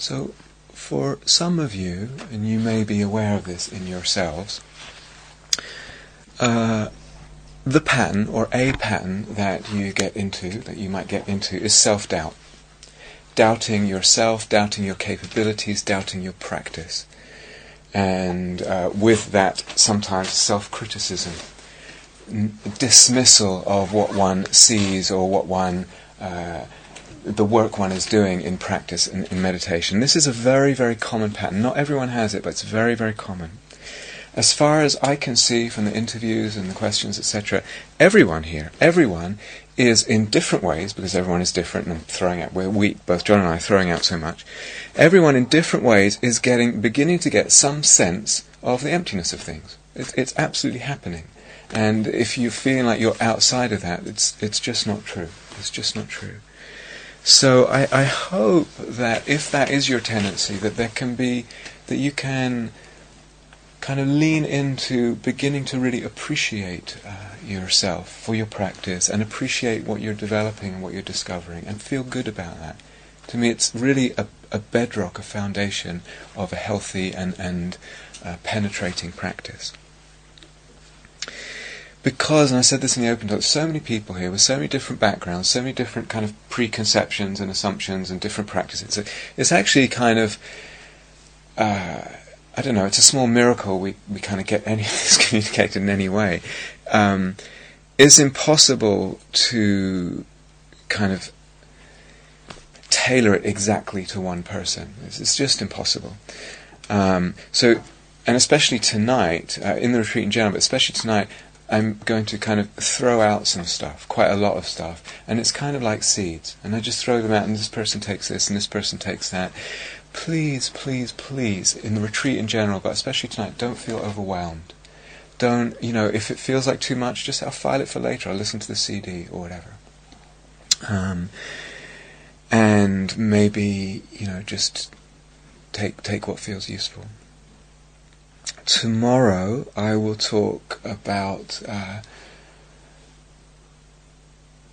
So, for some of you, and you may be aware of this in yourselves, uh, the pattern or a pattern that you get into, that you might get into, is self doubt. Doubting yourself, doubting your capabilities, doubting your practice. And uh, with that, sometimes self criticism, n- dismissal of what one sees or what one. Uh, the work one is doing in practice in, in meditation. This is a very, very common pattern. Not everyone has it, but it's very, very common. As far as I can see from the interviews and the questions, etc., everyone here, everyone is in different ways, because everyone is different, and I'm throwing out, we're weak, both John and I are throwing out so much. Everyone in different ways is getting, beginning to get some sense of the emptiness of things. It, it's absolutely happening. And if you feel like you're outside of that, it's, it's just not true. It's just not true. So I, I hope that if that is your tendency, that there can be, that you can kind of lean into beginning to really appreciate uh, yourself for your practice and appreciate what you're developing and what you're discovering and feel good about that. To me, it's really a, a bedrock, a foundation of a healthy and, and uh, penetrating practice because, and I said this in the open talk, so many people here with so many different backgrounds, so many different kind of preconceptions and assumptions and different practices. It's actually kind of, uh, I don't know, it's a small miracle we, we kind of get any of this communicated in any way. Um, it's impossible to kind of tailor it exactly to one person. It's, it's just impossible. Um, so, and especially tonight, uh, in the retreat in general, but especially tonight, I'm going to kind of throw out some stuff, quite a lot of stuff, and it's kind of like seeds. And I just throw them out, and this person takes this, and this person takes that. Please, please, please, in the retreat in general, but especially tonight, don't feel overwhelmed. Don't, you know, if it feels like too much, just I'll file it for later. I'll listen to the CD or whatever. Um, and maybe, you know, just take take what feels useful. Tomorrow I will talk about uh,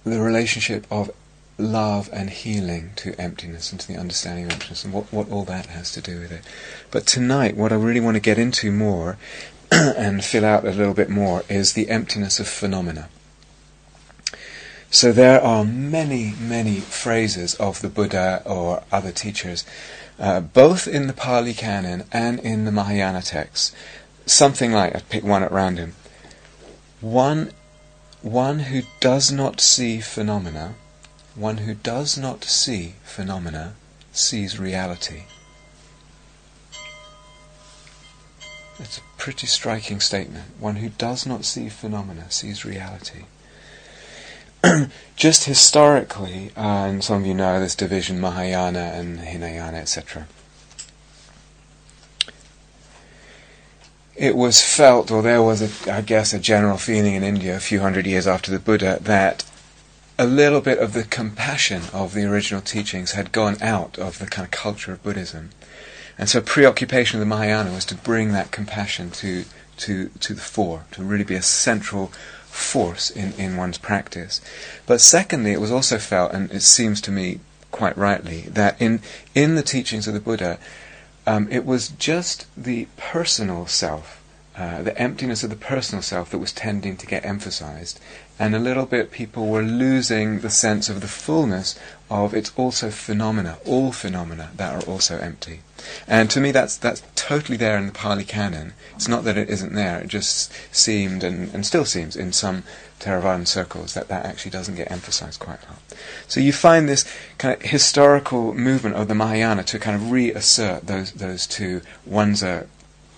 the relationship of love and healing to emptiness and to the understanding of emptiness and what, what all that has to do with it. But tonight, what I really want to get into more and fill out a little bit more is the emptiness of phenomena. So there are many, many phrases of the Buddha or other teachers uh, both in the Pali Canon and in the Mahayana texts, something like, I pick one at random, one, one who does not see phenomena, one who does not see phenomena sees reality. It's a pretty striking statement. One who does not see phenomena sees reality. just historically, uh, and some of you know this division Mahayana and Hinayana, etc. It was felt, or there was, a, I guess, a general feeling in India a few hundred years after the Buddha that a little bit of the compassion of the original teachings had gone out of the kind of culture of Buddhism. And so preoccupation of the Mahayana was to bring that compassion to, to, to the fore, to really be a central force in, in one's practice. But secondly, it was also felt, and it seems to me quite rightly, that in, in the teachings of the Buddha, um, it was just the personal self, uh, the emptiness of the personal self that was tending to get emphasized, and a little bit people were losing the sense of the fullness of it's also phenomena, all phenomena that are also empty. And to me, that's that's totally there in the Pali Canon. It's not that it isn't there; it just seemed, and, and still seems, in some Theravadan circles, that that actually doesn't get emphasized quite a lot. So you find this kind of historical movement of the Mahayana to kind of reassert those those two. One's a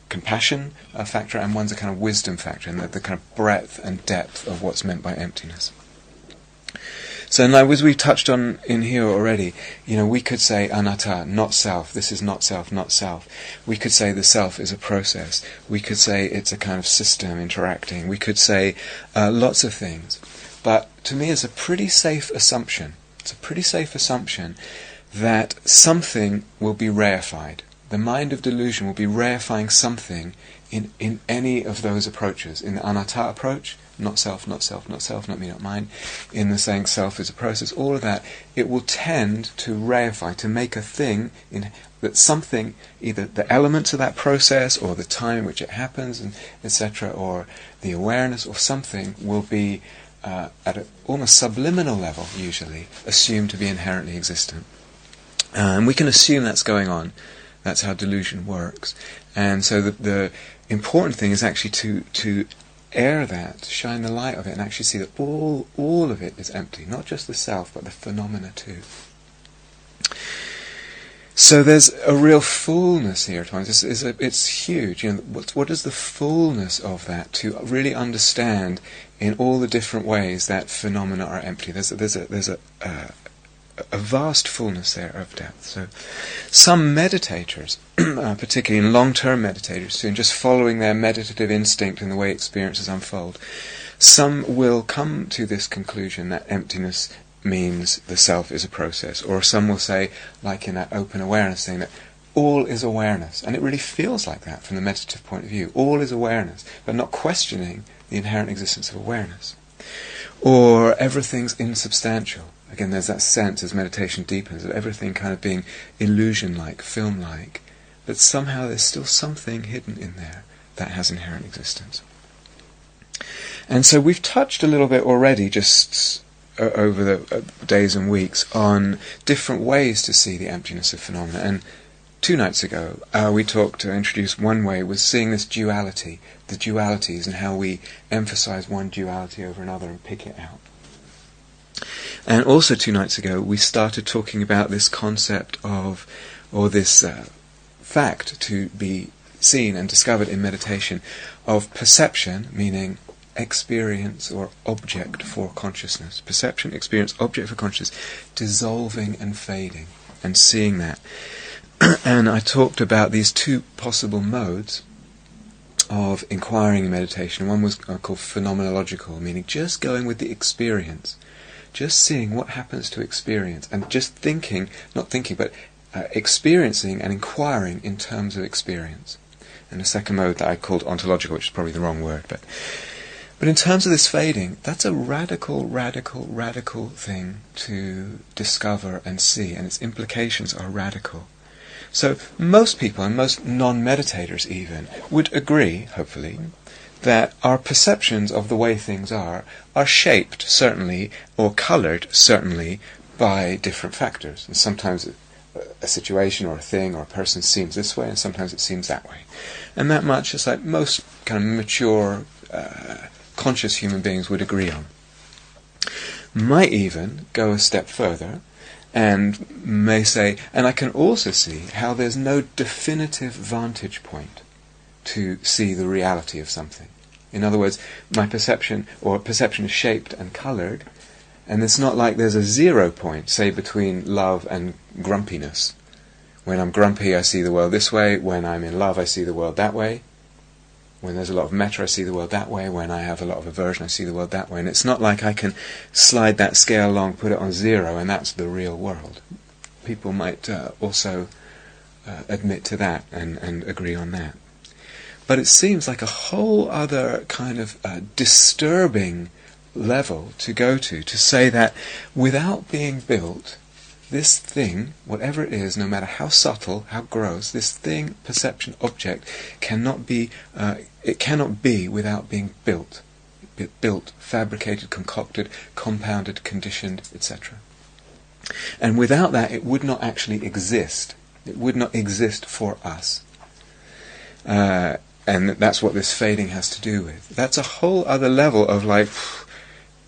compassion uh, factor and one's a kind of wisdom factor, and the, the kind of breadth and depth of what's meant by emptiness. So now, as we've touched on in here already, you know, we could say anatta, not self. This is not self, not self. We could say the self is a process. We could say it's a kind of system interacting. We could say uh, lots of things. But to me, it's a pretty safe assumption. It's a pretty safe assumption that something will be reified. The mind of delusion will be reifying something in, in any of those approaches. In the anatta approach, not self, not self, not self, not me, not mine. In the saying self is a process, all of that, it will tend to reify, to make a thing in that something, either the elements of that process or the time in which it happens, and etc., or the awareness or something will be uh, at an almost subliminal level, usually, assumed to be inherently existent. Uh, and we can assume that's going on. That's how delusion works. And so the, the important thing is actually to, to air that, shine the light of it, and actually see that all, all of it is empty. Not just the self, but the phenomena too. So there's a real fullness here, Thomas. It's, it's, a, it's huge. You know, what, what is the fullness of that to really understand in all the different ways that phenomena are empty? There's a, there's a, there's a, uh, a vast fullness there of depth. So some meditators, uh, particularly in long-term meditators, in just following their meditative instinct in the way experiences unfold, some will come to this conclusion that emptiness means the self is a process. Or some will say, like in that open awareness thing, that all is awareness. And it really feels like that from the meditative point of view. All is awareness, but not questioning the inherent existence of awareness. Or everything's insubstantial. Again, there's that sense as meditation deepens of everything kind of being illusion like, film like. But somehow there's still something hidden in there that has inherent existence. And so we've touched a little bit already, just uh, over the uh, days and weeks on different ways to see the emptiness of phenomena. And two nights ago, uh, we talked to introduce one way was seeing this duality, the dualities, and how we emphasize one duality over another and pick it out. And also two nights ago, we started talking about this concept of, or this uh, fact to be seen and discovered in meditation, of perception, meaning experience or object for consciousness. Perception, experience, object for consciousness, dissolving and fading, and seeing that. and I talked about these two possible modes of inquiring in meditation. One was uh, called phenomenological, meaning just going with the experience, just seeing what happens to experience, and just thinking, not thinking, but uh, experiencing and inquiring in terms of experience. And a second mode that I called ontological, which is probably the wrong word, but but in terms of this fading, that's a radical, radical, radical thing to discover and see, and its implications are radical. So most people, and most non-meditators even, would agree, hopefully, that our perceptions of the way things are are shaped, certainly, or coloured, certainly, by different factors. And sometimes a situation or a thing or a person seems this way, and sometimes it seems that way. And that much is like most kind of mature uh, conscious human beings would agree on. Might even go a step further and may say, and I can also see how there's no definitive vantage point to see the reality of something. In other words, my perception or perception is shaped and coloured, and it's not like there's a zero point, say, between love and grumpiness. When I'm grumpy, I see the world this way. When I'm in love, I see the world that way. When there's a lot of metta, I see the world that way. When I have a lot of aversion, I see the world that way. And it's not like I can slide that scale along, put it on zero, and that's the real world. People might uh, also uh, admit to that and, and agree on that. But it seems like a whole other kind of uh, disturbing level to go to, to say that without being built, this thing, whatever it is, no matter how subtle, how gross, this thing, perception, object, cannot be, uh, it cannot be without being built. Built, fabricated, concocted, compounded, conditioned, etc. And without that, it would not actually exist. It would not exist for us. Uh, and that's what this fading has to do with. That's a whole other level of like,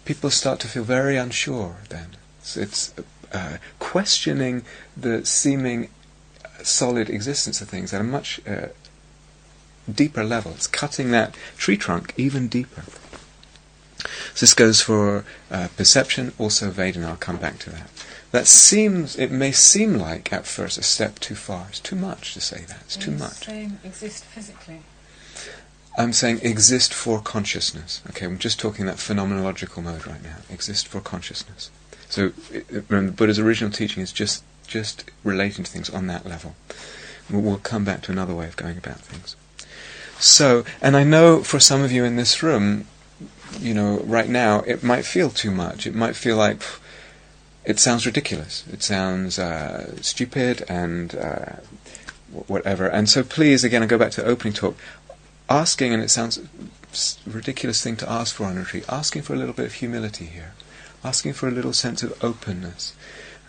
people start to feel very unsure then. So it's uh, questioning the seeming solid existence of things at a much uh, deeper level. It's cutting that tree trunk even deeper. So this goes for uh, perception, also Vedana. I'll come back to that. That seems, it may seem like at first a step too far. It's too much to say that. It's too much. Saying exist physically. I'm saying exist for consciousness. Okay, I'm just talking that phenomenological mode right now. Exist for consciousness. So remember, the Buddha's original teaching is just just relating to things on that level. We'll come back to another way of going about things. So, and I know for some of you in this room, you know, right now, it might feel too much. It might feel like it sounds ridiculous. It sounds uh, stupid and uh, whatever. And so, please, again, I go back to the opening talk. Asking, and it sounds a ridiculous thing to ask for on retreat. Asking for a little bit of humility here, asking for a little sense of openness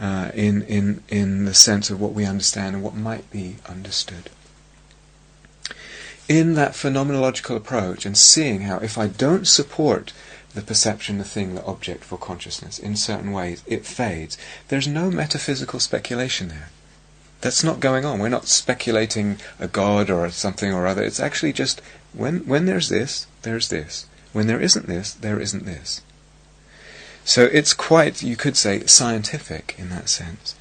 uh, in in in the sense of what we understand and what might be understood. In that phenomenological approach, and seeing how if I don't support the perception, the thing, the object for consciousness in certain ways, it fades. There's no metaphysical speculation there. That's not going on. We're not speculating a god or something or other. It's actually just when when there's this, there's this. When there isn't this, there isn't this. So it's quite, you could say, scientific in that sense.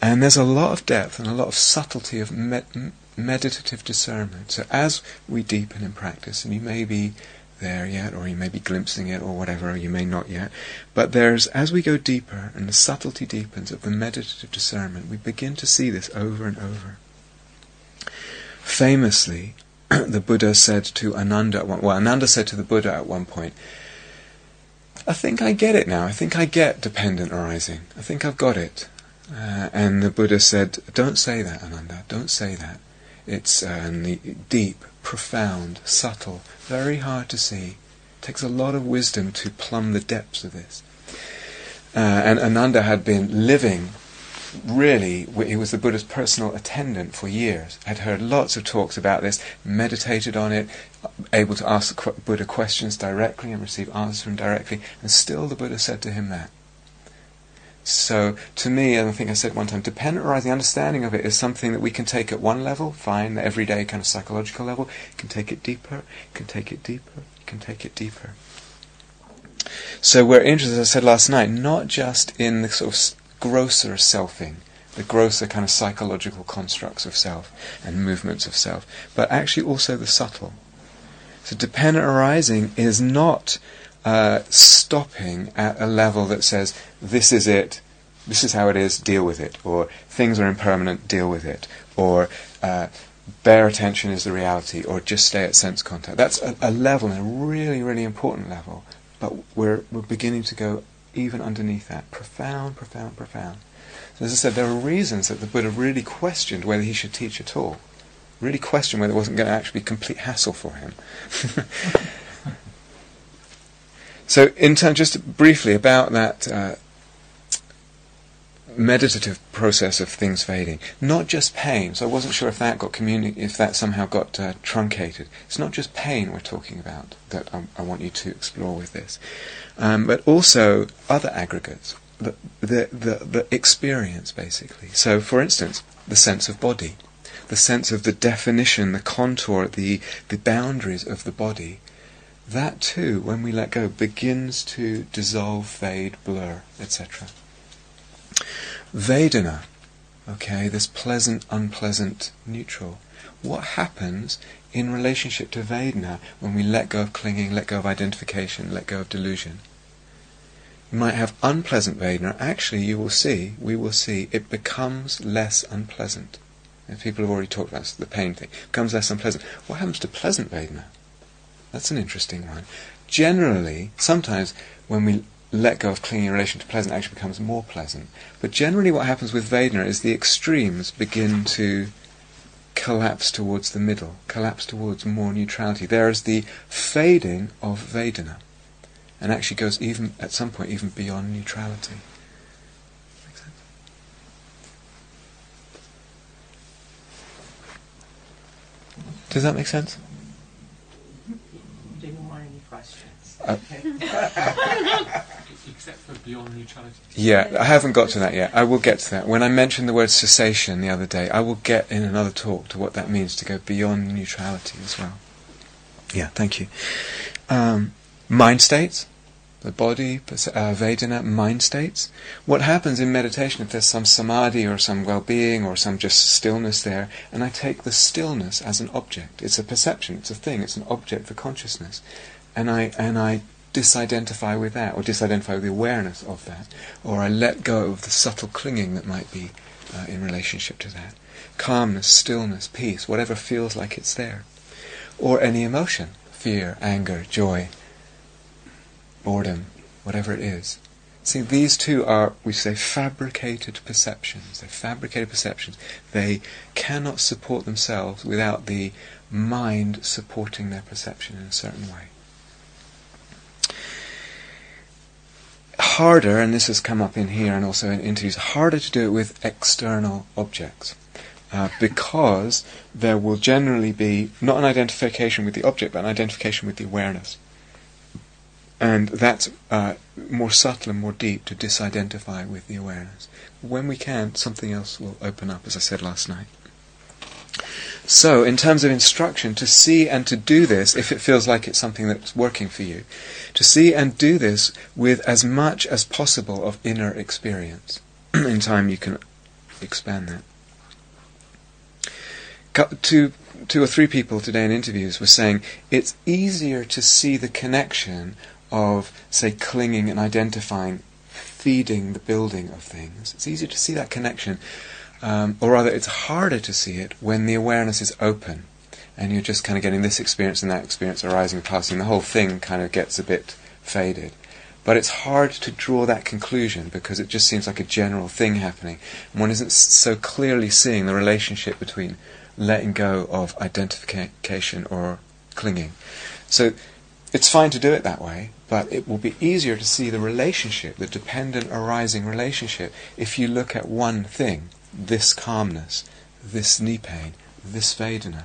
And there's a lot of depth and a lot of subtlety of med- meditative discernment. So as we deepen in practice, and you may be there yet, or you may be glimpsing it, or whatever, or you may not yet, but there's, as we go deeper and the subtlety deepens of the meditative discernment, we begin to see this over and over. Famously, the Buddha said to Ananda well, Ananda said to the Buddha at one point, I think I get it now. I think I get dependent arising. I think I've got it. Uh, and the Buddha said, Don't say that, Ananda. Don't say that. It's uh, deep, profound, subtle, very hard to see. It takes a lot of wisdom to plumb the depths of this. Uh, and Ananda had been living really, he was the Buddha's personal attendant for years. Had heard lots of talks about this, meditated on it, able to ask the Buddha questions directly and receive answers from directly, and still the Buddha said to him that. So, to me, and I think I said one time, dependent arising understanding of it is something that we can take at one level, fine, the everyday kind of psychological level, you can take it deeper, you can take it deeper, you can take it deeper. So we're interested, as I said last night, not just in the sort of grosser selfing, the grosser kind of psychological constructs of self and movements of self, but actually also the subtle. So dependent arising is not uh, stopping at a level that says, this is it, this is how it is, deal with it, or things are impermanent, deal with it, or uh, bare attention is the reality, or just stay at sense contact. That's a, a level, a really, really important level, but we're, we're beginning to go even underneath that. Profound, profound, profound. So as I said, there are reasons that the Buddha really questioned whether he should teach at all. Really questioned whether it wasn't going to actually be complete hassle for him. so, in terms, just briefly about that uh, meditative process of things fading, not just pain. So I wasn't sure if that got communi- if that somehow got uh, truncated. It's not just pain we're talking about that I, I want you to explore with this um, but also other aggregates, the, the, the, the experience basically. So, for instance, the sense of body, the sense of the definition, the contour, the, the boundaries of the body. That too, when we let go, begins to dissolve, fade, blur, etc. Vedana, okay, this pleasant, unpleasant, neutral. What happens in relationship to Vedana when we let go of clinging, let go of identification, let go of delusion. You might have unpleasant Vedana. Actually, you will see, we will see, it becomes less unpleasant. And people have already talked about the pain thing. It becomes less unpleasant. What happens to pleasant Vedana? That's an interesting one. Generally, sometimes when we let go of clinging in relation to pleasant, actually becomes more pleasant. But generally, what happens with Vedana is the extremes begin to collapse towards the middle, collapse towards more neutrality. There is the fading of Vedana, and actually goes even at some point even beyond neutrality. Does that make sense? Do you want any questions? Except for beyond neutrality. Yeah, I haven't got to that yet. I will get to that. When I mentioned the word cessation the other day, I will get in another talk to what that means to go beyond neutrality as well. Yeah, thank you. Um, mind states, the body, uh, Vedana, mind states. What happens in meditation if there's some samadhi or some well-being or some just stillness there, and I take the stillness as an object. It's a perception, it's a thing, it's an object for consciousness. And I, and I disidentify with that, or disidentify with the awareness of that, or I let go of the subtle clinging that might be uh, in relationship to that. Calmness, stillness, peace, whatever feels like it's there. Or any emotion, fear, anger, joy, boredom, whatever it is. See, these two are, we say, fabricated perceptions. They're fabricated perceptions. They cannot support themselves without the mind supporting their perception in a certain way. Harder, and this has come up in here and also in interviews, harder to do it with external objects. Uh, because there will generally be not an identification with the object, but an identification with the awareness. And that's uh, more subtle and more deep to disidentify with the awareness. When we can, something else will open up, as I said last night. So, in terms of instruction, to see and to do this, if it feels like it's something that's working for you, to see and do this with as much as possible of inner experience. in time, you can expand that. Two, two or three people today in interviews were saying it's easier to see the connection of, say, clinging and identifying, feeding the building of things. It's easier to see that connection um, or rather, it's harder to see it when the awareness is open and you're just kind of getting this experience and that experience arising, passing. The whole thing kind of gets a bit faded. But it's hard to draw that conclusion because it just seems like a general thing happening. And one isn't so clearly seeing the relationship between letting go of identification or clinging. So it's fine to do it that way, but it will be easier to see the relationship, the dependent arising relationship, if you look at one thing this calmness, this knee pain, this Vedana.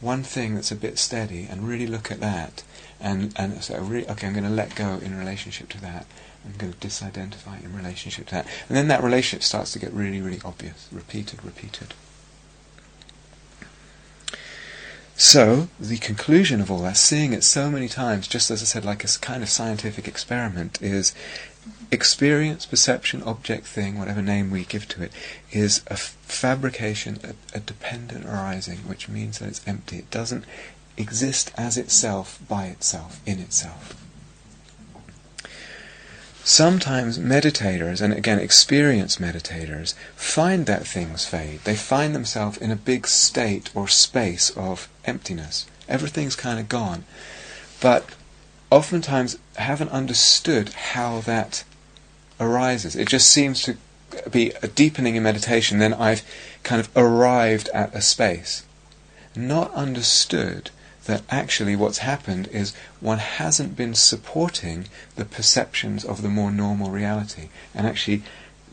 One thing that's a bit steady, and really look at that, and and so really, okay, I'm going to let go in relationship to that. I'm going to disidentify in relationship to that, and then that relationship starts to get really, really obvious, repeated, repeated. So, the conclusion of all that, seeing it so many times, just as I said, like a kind of scientific experiment, is experience, perception, object, thing, whatever name we give to it, is a fabrication, a, a dependent arising, which means that it's empty. It doesn't exist as itself, by itself, in itself. Sometimes meditators, and again experienced meditators, find that things fade. They find themselves in a big state or space of emptiness. Everything's kind of gone. But oftentimes haven't understood how that arises. It just seems to be a deepening in meditation, then I've kind of arrived at a space. Not understood that actually what's happened is one hasn't been supporting the perceptions of the more normal reality and actually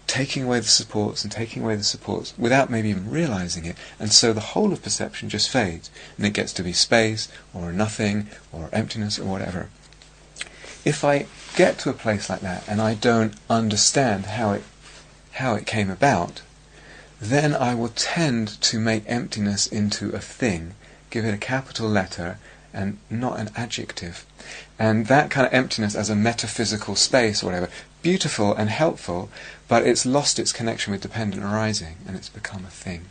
taking away the supports and taking away the supports without maybe even realizing it and so the whole of perception just fades and it gets to be space or nothing or emptiness or whatever if I get to a place like that and I don't understand how it how it came about, then I will tend to make emptiness into a thing, give it a capital letter and not an adjective. And that kind of emptiness as a metaphysical space or whatever, beautiful and helpful, but it's lost its connection with dependent arising and it's become a thing.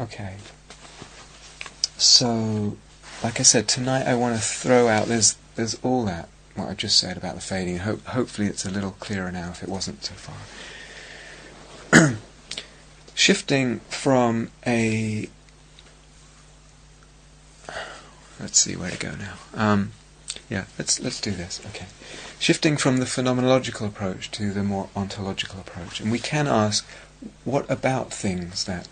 Okay. So, like I said, tonight I want to throw out there's there's all that what I just said about the fading. Ho- hopefully, it's a little clearer now if it wasn't so far. Shifting from a let's see where to go now. Um, yeah, let's let's do this. Okay, shifting from the phenomenological approach to the more ontological approach, and we can ask, what about things that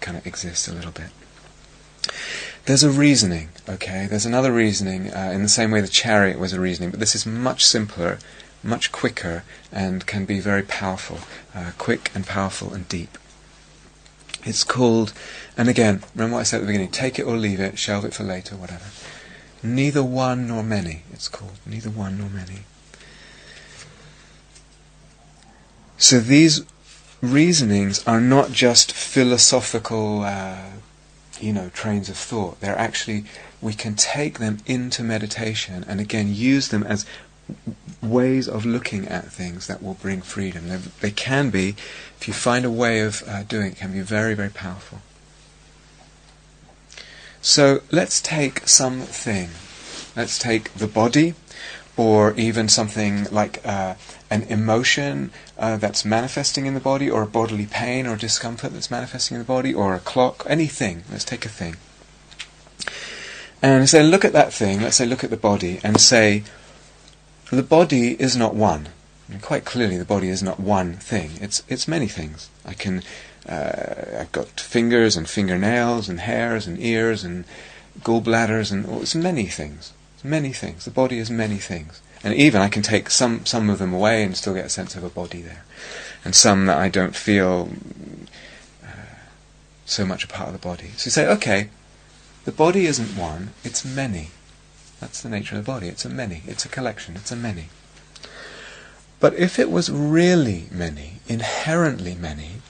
kind of exist a little bit? There's a reasoning, okay? There's another reasoning uh, in the same way the chariot was a reasoning, but this is much simpler, much quicker, and can be very powerful. Uh, quick and powerful and deep. It's called, and again, remember what I said at the beginning take it or leave it, shelve it for later, whatever. Neither one nor many, it's called. Neither one nor many. So these reasonings are not just philosophical uh, you know, trains of thought. They're actually, we can take them into meditation and again use them as ways of looking at things that will bring freedom. They, they can be, if you find a way of uh, doing it, can be very, very powerful. So let's take something. Let's take the body or even something like uh, an emotion uh, that's manifesting in the body, or a bodily pain or discomfort that's manifesting in the body, or a clock, anything. Let's take a thing. And say, look at that thing, let's say, look at the body, and say, the body is not one. And quite clearly, the body is not one thing. It's it's many things. I can, uh, I've got fingers and fingernails and hairs and ears and gallbladders and oh, it's many things. It's many things. The body is many things. And even I can take some some of them away and still get a sense of a body there, and some that I don't feel uh, so much a part of the body. So you say, okay, the body isn't one; it's many. That's the nature of the body. It's a many. It's a collection. It's a many. But if it was really many, inherently many,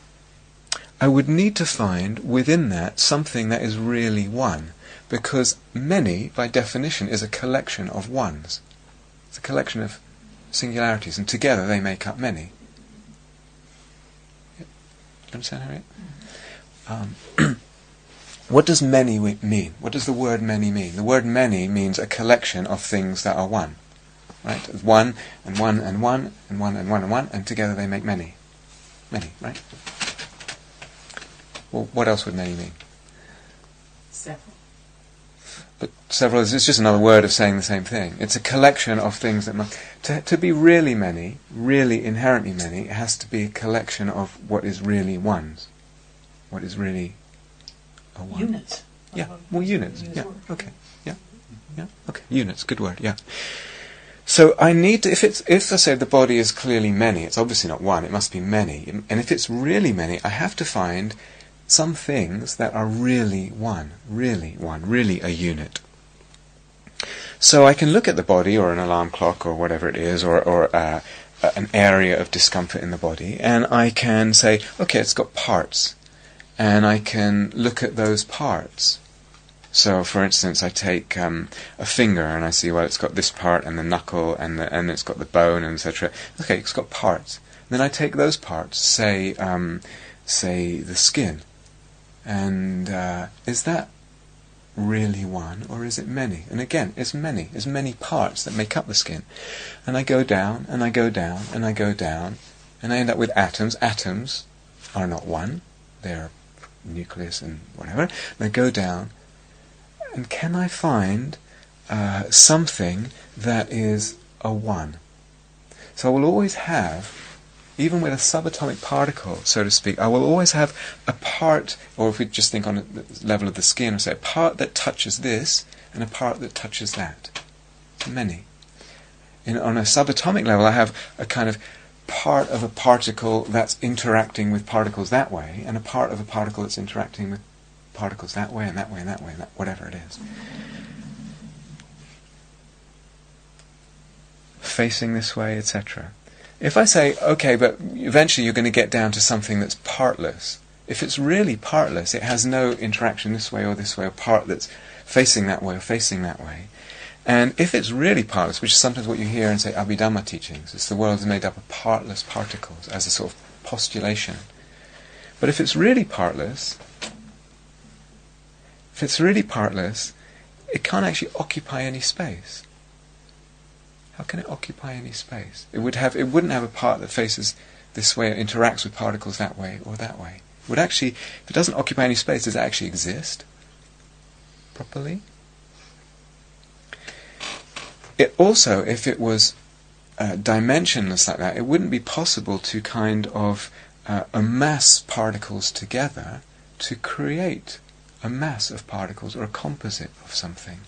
I would need to find within that something that is really one. Because many, by definition, is a collection of ones. It's a collection of singularities, and together they make up many. Do you understand, Harriet? Um, what does many mean? What does the word many mean? The word many means a collection of things that are one. Right? One and one and one and one and one and one, and together they make many. Many, right? Well, what else would many mean? Several. But several is it's just another word of saying the same thing. It's a collection of things that must. To, to be really many, really inherently many, it has to be a collection of what is really ones. What is really a one. Units. Yeah, well, units. Yeah, okay. Yeah, yeah, okay. Units, good word, yeah. So I need to, if it's, if I say the body is clearly many, it's obviously not one, it must be many. And if it's really many, I have to find some things that are really one, really one, really a unit. So I can look at the body or an alarm clock or whatever it is, or, or uh, an area of discomfort in the body, and I can say, okay, it's got parts. And I can look at those parts. So, for instance, I take um, a finger and I see, well, it's got this part and the knuckle and the, and it's got the bone and etc. Okay, it's got parts. then I take those parts, say, um, say the skin, and uh, is that really one or is it many? And again, it's many. It's many parts that make up the skin. And I go down and I go down and I go down, and I end up with atoms. Atoms are not one; they're nucleus and whatever. And I go down and can I find uh, something that is a one? So I will always have, even with a subatomic particle, so to speak, I will always have a part, or if we just think on the level of the skin, say a part that touches this and a part that touches that. Many. In, on a subatomic level, I have a kind of part of a particle that's interacting with particles that way, and a part of a particle that's interacting with particles that way and that way and that way, and that, whatever it is. Facing this way, etc. If I say, okay, but eventually you're going to get down to something that's partless, if it's really partless, it has no interaction this way or this way, or part that's facing that way or facing that way. And if it's really partless, which is sometimes what you hear in, say, Abhidhamma teachings, it's the world is made up of partless particles as a sort of postulation. But if it's really partless, if it's really partless, it can't actually occupy any space. How can it occupy any space? It would have it wouldn't have a part that faces this way or interacts with particles that way or that way. It would actually if it doesn't occupy any space, does it actually exist properly? It also, if it was uh, dimensionless like that, it wouldn't be possible to kind of uh, amass particles together to create a mass of particles or a composite of something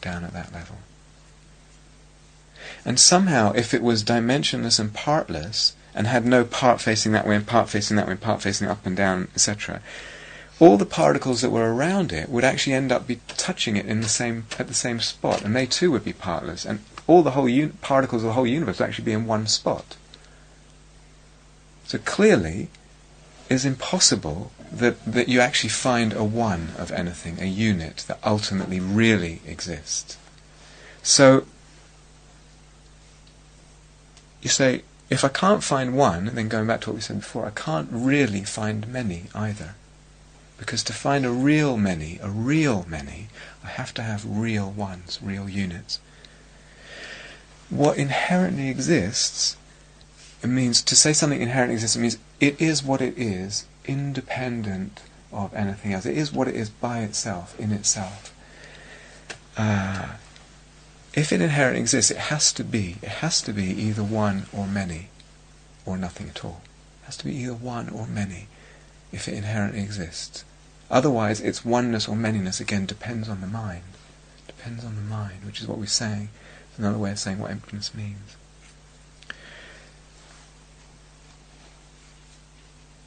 down at that level. And somehow, if it was dimensionless and partless, and had no part facing that way and part facing that way and part facing up and down, etc., all the particles that were around it would actually end up be touching it in the same at the same spot, and they too would be partless, and all the whole un- particles of the whole universe would actually be in one spot. So clearly, it's impossible that, that you actually find a one of anything, a unit that ultimately really exists. So, you say, if I can't find one, then going back to what we said before, I can't really find many either. Because to find a real many, a real many, I have to have real ones, real units. what inherently exists, it means to say something inherently exists, it means it is what it is, independent of anything else. It is what it is by itself, in itself. Uh, if it inherently exists, it has to be. It has to be either one or many, or nothing at all. It has to be either one or many, if it inherently exists. Otherwise, its oneness or manyness again depends on the mind. Depends on the mind, which is what we're saying. It's another way of saying what emptiness means.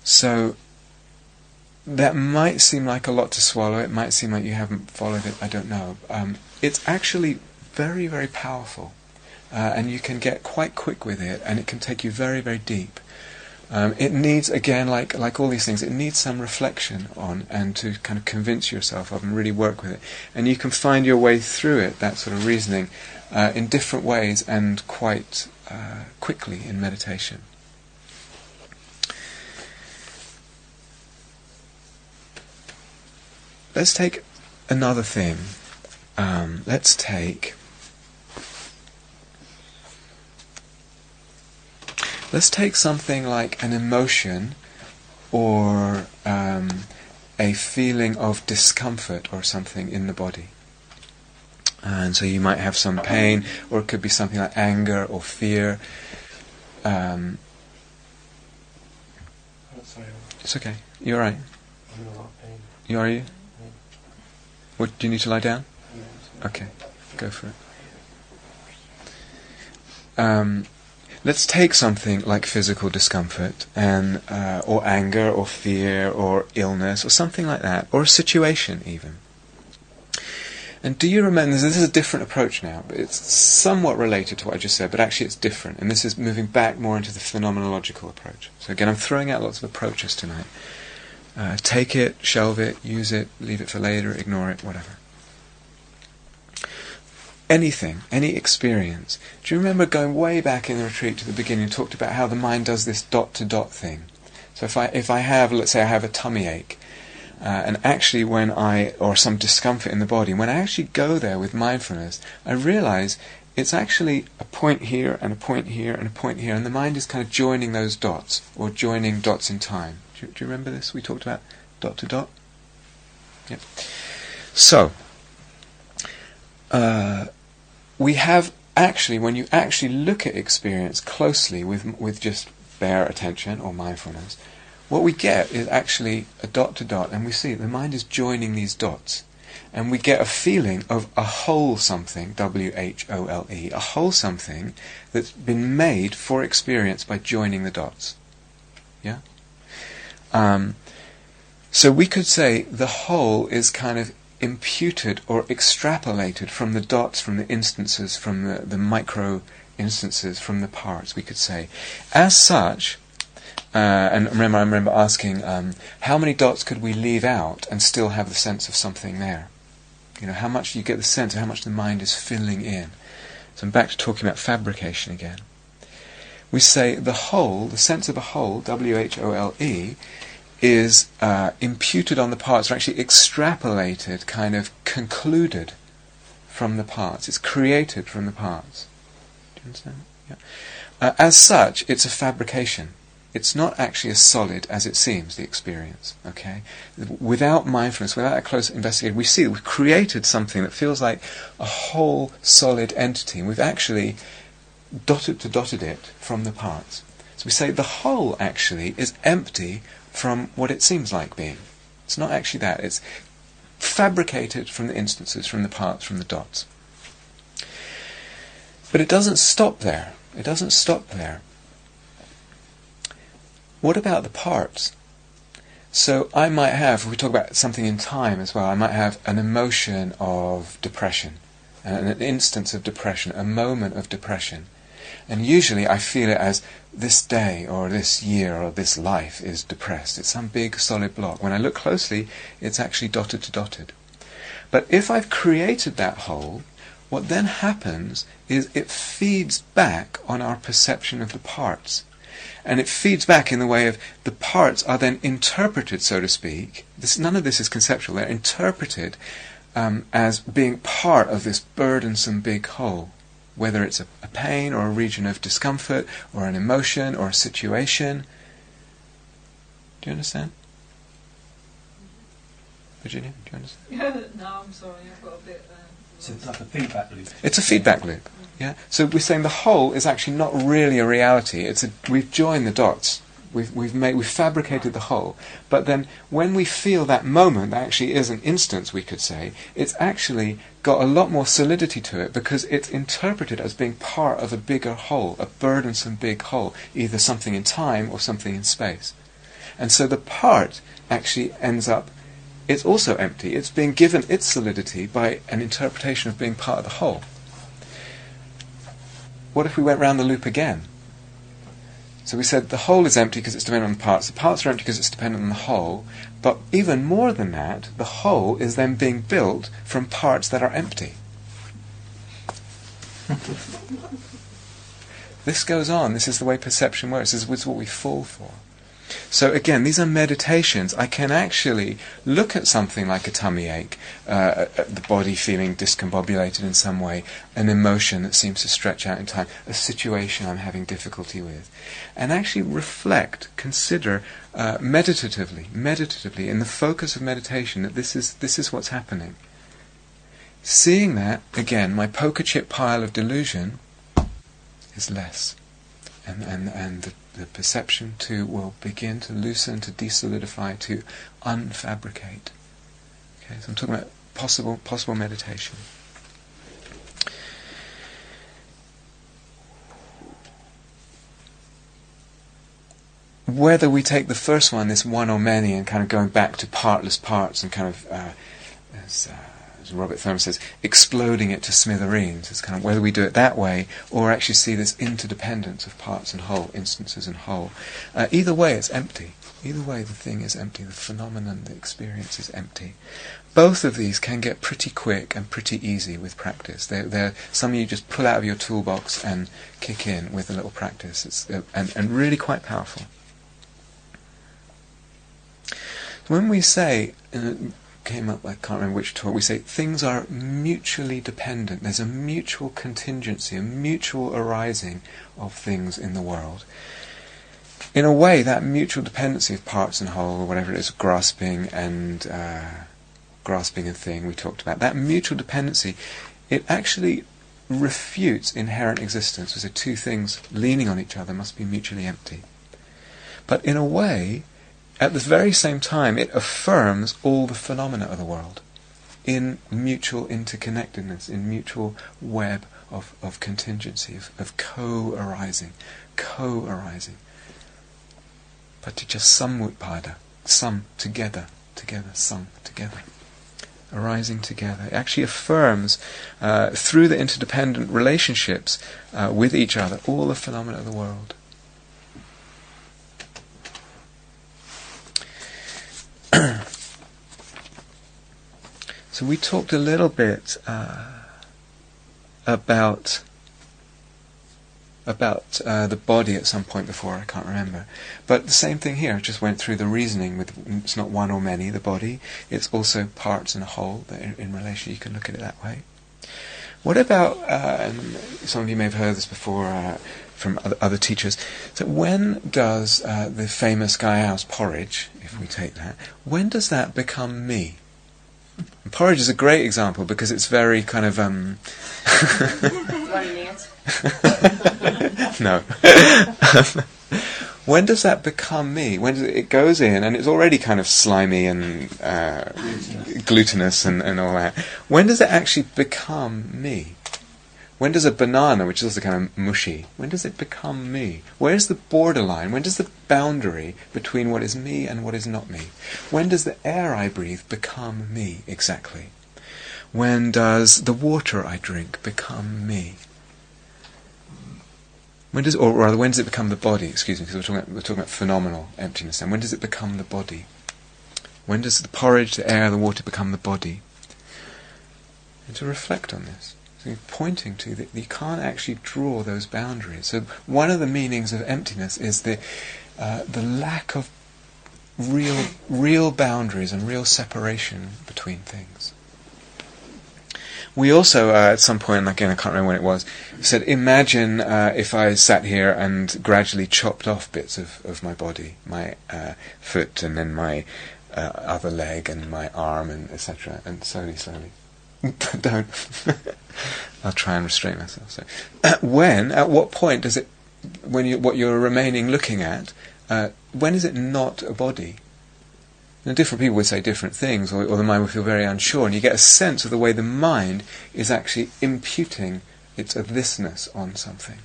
So that might seem like a lot to swallow. It might seem like you haven't followed it. I don't know. Um, it's actually very, very powerful, uh, and you can get quite quick with it, and it can take you very, very deep. Um, it needs, again, like like all these things, it needs some reflection on and to kind of convince yourself of and really work with it. And you can find your way through it, that sort of reasoning, uh, in different ways and quite uh, quickly in meditation. Let's take another thing. Um, let's take Let's take something like an emotion or um, a feeling of discomfort or something in the body. And so you might have some pain, or it could be something like anger or fear. Um, it's okay. You're right. I'm in a lot of pain. You are you? What do you need to lie down? Okay, go for it. Um, let's take something like physical discomfort and uh, or anger or fear or illness or something like that or a situation even. And do you remember this is a different approach now but it's somewhat related to what I just said but actually it's different. And this is moving back more into the phenomenological approach. So again I'm throwing out lots of approaches tonight. Uh, take it shelve it use it leave it for later ignore it whatever anything, any experience. Do you remember going way back in the retreat to the beginning talked about how the mind does this dot to dot thing? So if I if I have, let's say I have a tummy ache, uh, and actually when I or some discomfort in the body, when I actually go there with mindfulness, I realize it's actually a point here and a point here and a point here, and the mind is kind of joining those dots or joining dots in time. Do you, do you remember this? We talked about dot to dot. Yep. So. Uh, we have actually, when you actually look at experience closely with, with just bare attention or mindfulness, what we get is actually a dot to dot, and we see the mind is joining these dots. And we get a feeling of a whole something, W H O L E, a whole something that's been made for experience by joining the dots. Yeah? Um, so we could say the whole is kind of imputed or extrapolated from the dots, from the instances, from the, the micro instances, from the parts, we could say. As such, uh, and remember, I remember asking, um, how many dots could we leave out and still have the sense of something there? You know, how much you get the sense of how much the mind is filling in. So I'm back to talking about fabrication again. We say the whole, the sense of a whole, W H O L E, is uh, imputed on the parts, or actually extrapolated, kind of concluded from the parts. It's created from the parts. Do you understand? Yeah. Uh, as such, it's a fabrication. It's not actually as solid as it seems, the experience. Okay? Without mindfulness, without a close investigation, we see we've created something that feels like a whole solid entity, and we've actually dotted to dotted it from the parts. So we say the whole actually is empty from what it seems like being. It's not actually that. It's fabricated from the instances, from the parts, from the dots. But it doesn't stop there. It doesn't stop there. What about the parts? So I might have, we talk about something in time as well, I might have an emotion of depression, an instance of depression, a moment of depression. And usually I feel it as this day or this year or this life is depressed. It's some big solid block. When I look closely, it's actually dotted to dotted. But if I've created that whole, what then happens is it feeds back on our perception of the parts. And it feeds back in the way of the parts are then interpreted, so to speak. This, none of this is conceptual. They're interpreted um, as being part of this burdensome big whole whether it's a, a pain or a region of discomfort or an emotion or a situation. Do you understand? Virginia, do you understand? no, I'm sorry, I've got a bit. Um, So it's like a feedback loop. It's a feedback loop. Yeah. So we're saying the whole is actually not really a reality. It's a, we've joined the dots. We've we've made we've fabricated the whole. But then when we feel that moment, that actually is an instance, we could say, it's actually got a lot more solidity to it because it's interpreted as being part of a bigger whole, a burdensome big whole, either something in time or something in space. And so the part actually ends up it's also empty. It's being given its solidity by an interpretation of being part of the whole. What if we went round the loop again? So we said the whole is empty because it's dependent on the parts. The parts are empty because it's dependent on the whole. But even more than that, the whole is then being built from parts that are empty. this goes on. This is the way perception works. This is what we fall for. So again, these are meditations. I can actually look at something like a tummy ache, uh, the body feeling discombobulated in some way, an emotion that seems to stretch out in time, a situation I'm having difficulty with, and actually reflect, consider uh, meditatively, meditatively, in the focus of meditation that this is this is what's happening. Seeing that again, my poker chip pile of delusion is less, and and and the the perception too will begin to loosen, to desolidify, to unfabricate. Okay, so I'm talking about possible possible meditation. Whether we take the first one, this one or many, and kind of going back to partless parts and kind of, uh, as, uh, as Robert Thurman says, exploding it to smithereens. It's kind of whether we do it that way or actually see this interdependence of parts and whole, instances and whole. Uh, either way, it's empty. Either way, the thing is empty. The phenomenon, the experience is empty. Both of these can get pretty quick and pretty easy with practice. They're, they're some you just pull out of your toolbox and kick in with a little practice. It's, uh, and, and really quite powerful. When we say, uh, came up, I can't remember which talk, we say things are mutually dependent. There's a mutual contingency, a mutual arising of things in the world. In a way, that mutual dependency of parts and whole, or whatever it is, grasping and uh, grasping a thing we talked about, that mutual dependency, it actually refutes inherent existence. Say two things leaning on each other must be mutually empty. But in a way, at the very same time, it affirms all the phenomena of the world in mutual interconnectedness, in mutual web of, of contingency, of, of co-arising, co-arising. but Paticca some together, together, some together. Arising together. It actually affirms, uh, through the interdependent relationships uh, with each other, all the phenomena of the world. so we talked a little bit uh, about about uh, the body at some point before. I can't remember, but the same thing here. I just went through the reasoning with it's not one or many. The body. It's also parts and a whole. In, in relation, you can look at it that way. What about? Uh, some of you may have heard this before uh, from other, other, teachers. So when does uh, the famous Gaia House porridge, if we take that, when does that become me? And porridge is a great example because it's very kind of um no. when does that become me? When it, it, goes in and it's already kind of slimy and uh, glutinous and, and all that. When does it actually become me? When does a banana, which is also kind of mushy, when does it become me? Where's the borderline? When does the boundary between what is me and what is not me? When does the air I breathe become me exactly? When does the water I drink become me? When does, or rather, when does it become the body? Excuse me, because we're talking about, we're talking about phenomenal emptiness. And when does it become the body? When does the porridge, the air, the water become the body? And to reflect on this pointing to that you can't actually draw those boundaries. So one of the meanings of emptiness is the uh, the lack of real real boundaries and real separation between things. we also, uh, at some point, again, I can't remember when it was, said, imagine uh, if I sat here and gradually chopped off bits of, of my body, my uh, foot and then my uh, other leg and my arm and etc. And slowly, slowly. Don't. I'll try and restrain myself. So, when, at what point does it, when you, what you're remaining looking at, uh, when is it not a body? And different people would say different things, or, or, the mind would feel very unsure, and you get a sense of the way the mind is actually imputing its a thisness on something.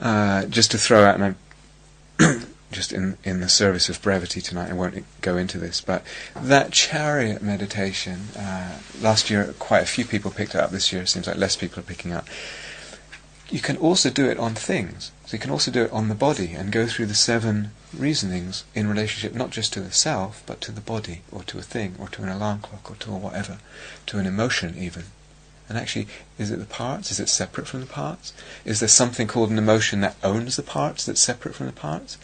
Uh, just to throw out, and just in, in the service of brevity tonight, I won't go into this, but that chariot meditation, uh, last year quite a few people picked it up, this year it seems like less people are picking up. You can also do it on things. So you can also do it on the body and go through the seven reasonings in relationship not just to the self, but to the body, or to a thing, or to an alarm clock, or to a whatever, to an emotion even. And actually, is it the parts? Is it separate from the parts? Is there something called an emotion that owns the parts, that's separate from the parts?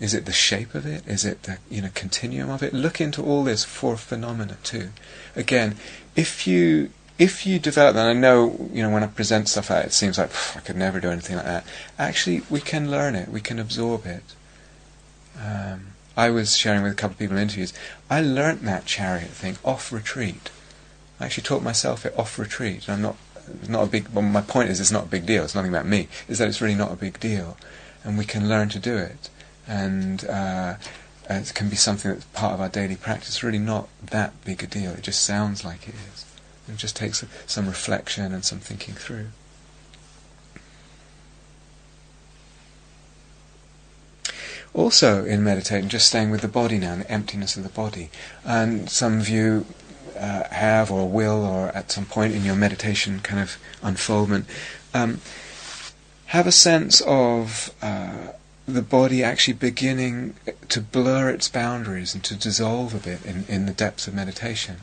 Is it the shape of it? Is it the you know continuum of it? Look into all this for phenomena too. Again, if you if you develop that, I know, you know, when I present stuff out, it seems like I could never do anything like that. Actually, we can learn it. We can absorb it. Um, I was sharing with a couple of people in interviews. I learnt that chariot thing off retreat. I actually taught myself it off retreat. I'm not not a big. Well, my point is, it's not a big deal. It's nothing about me. Is that it's really not a big deal, and we can learn to do it, and uh, it can be something that's part of our daily practice. Really not that big a deal. It just sounds like it is. It just takes some reflection and some thinking through. Also, in meditating, just staying with the body now, the emptiness of the body. And some of you uh, have, or will, or at some point in your meditation kind of unfoldment, um, have a sense of uh, the body actually beginning to blur its boundaries and to dissolve a bit in, in the depths of meditation.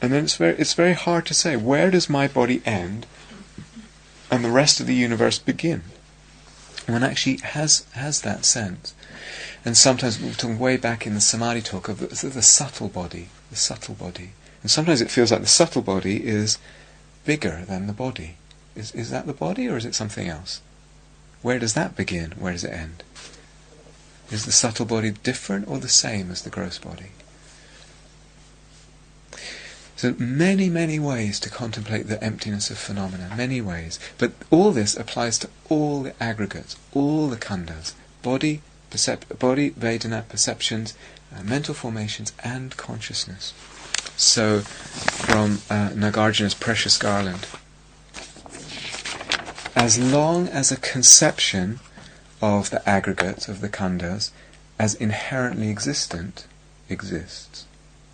And then it's very, it's very hard to say where does my body end and the rest of the universe begin. One actually has has that sense. And sometimes we're talking way back in the samadhi talk of the, the subtle body, the subtle body. And sometimes it feels like the subtle body is bigger than the body. Is, is that the body or is it something else? Where does that begin? Where does it end? Is the subtle body different or the same as the gross body? So many, many ways to contemplate the emptiness of phenomena, many ways. But all this applies to all the aggregates, all the khandhas, body, percep- body, Vedana, perceptions, uh, mental formations, and consciousness. So, from uh, Nagarjuna's Precious Garland. As long as a conception of the aggregates of the khandhas as inherently existent exists,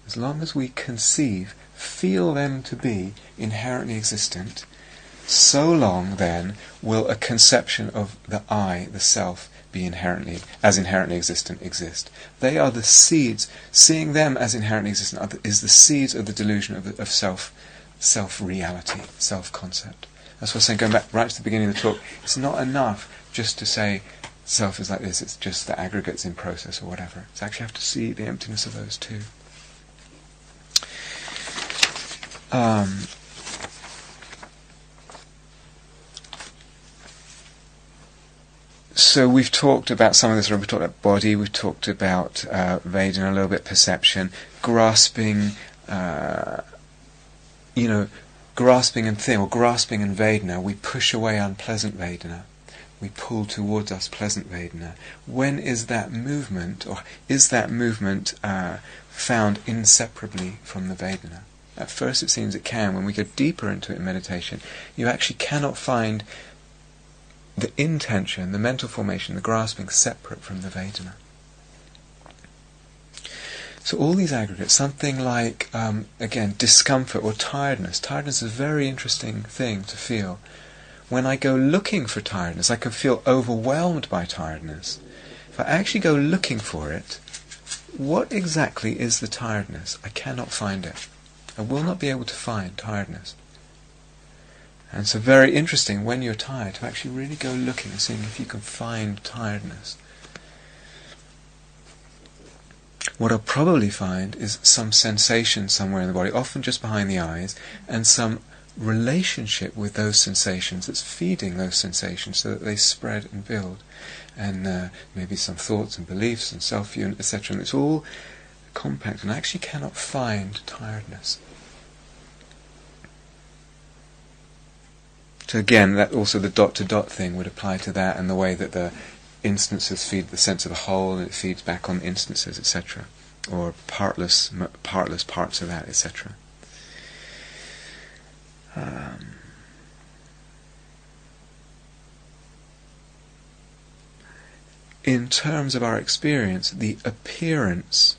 as long as we conceive feel them to be inherently existent, so long then will a conception of the I, the self, be inherently, as inherently existent, exist. They are the seeds. Seeing them as inherently existent is the seeds of the delusion of, of self, self reality, self concept. That's what I'm saying. Going back right to the beginning of the talk, it's not enough just to say self is like this. It's just the aggregates in process or whatever. It's actually have to see the emptiness of those too. Um, so we've talked about some of this. We've talked about body. We've talked about uh, Vedana a little bit, perception, grasping. Uh, you know, grasping and thing, or grasping and Vedana. We push away unpleasant Vedana. We pull towards us pleasant Vedana. When is that movement, or is that movement uh, found inseparably from the Vedana? At first, it seems it can. When we go deeper into it in meditation, you actually cannot find the intention, the mental formation, the grasping separate from the Vedana. So all these aggregates, something like, um, again, discomfort or tiredness. Tiredness is a very interesting thing to feel. When I go looking for tiredness, I can feel overwhelmed by tiredness. If I actually go looking for it, what exactly is the tiredness? I cannot find it. I will not be able to find tiredness. And so very interesting when you're tired to actually really go looking and seeing if you can find tiredness. What I'll probably find is some sensation somewhere in the body, often just behind the eyes, and some relationship with those sensations that's feeding those sensations so that they spread and build. And uh, maybe some thoughts and beliefs and self view, etc. And it's all compact, and I actually cannot find tiredness. So again, that also the dot to dot thing would apply to that, and the way that the instances feed the sense of a whole, and it feeds back on instances, etc., or partless, partless parts of that, etc. Um, in terms of our experience, the appearance,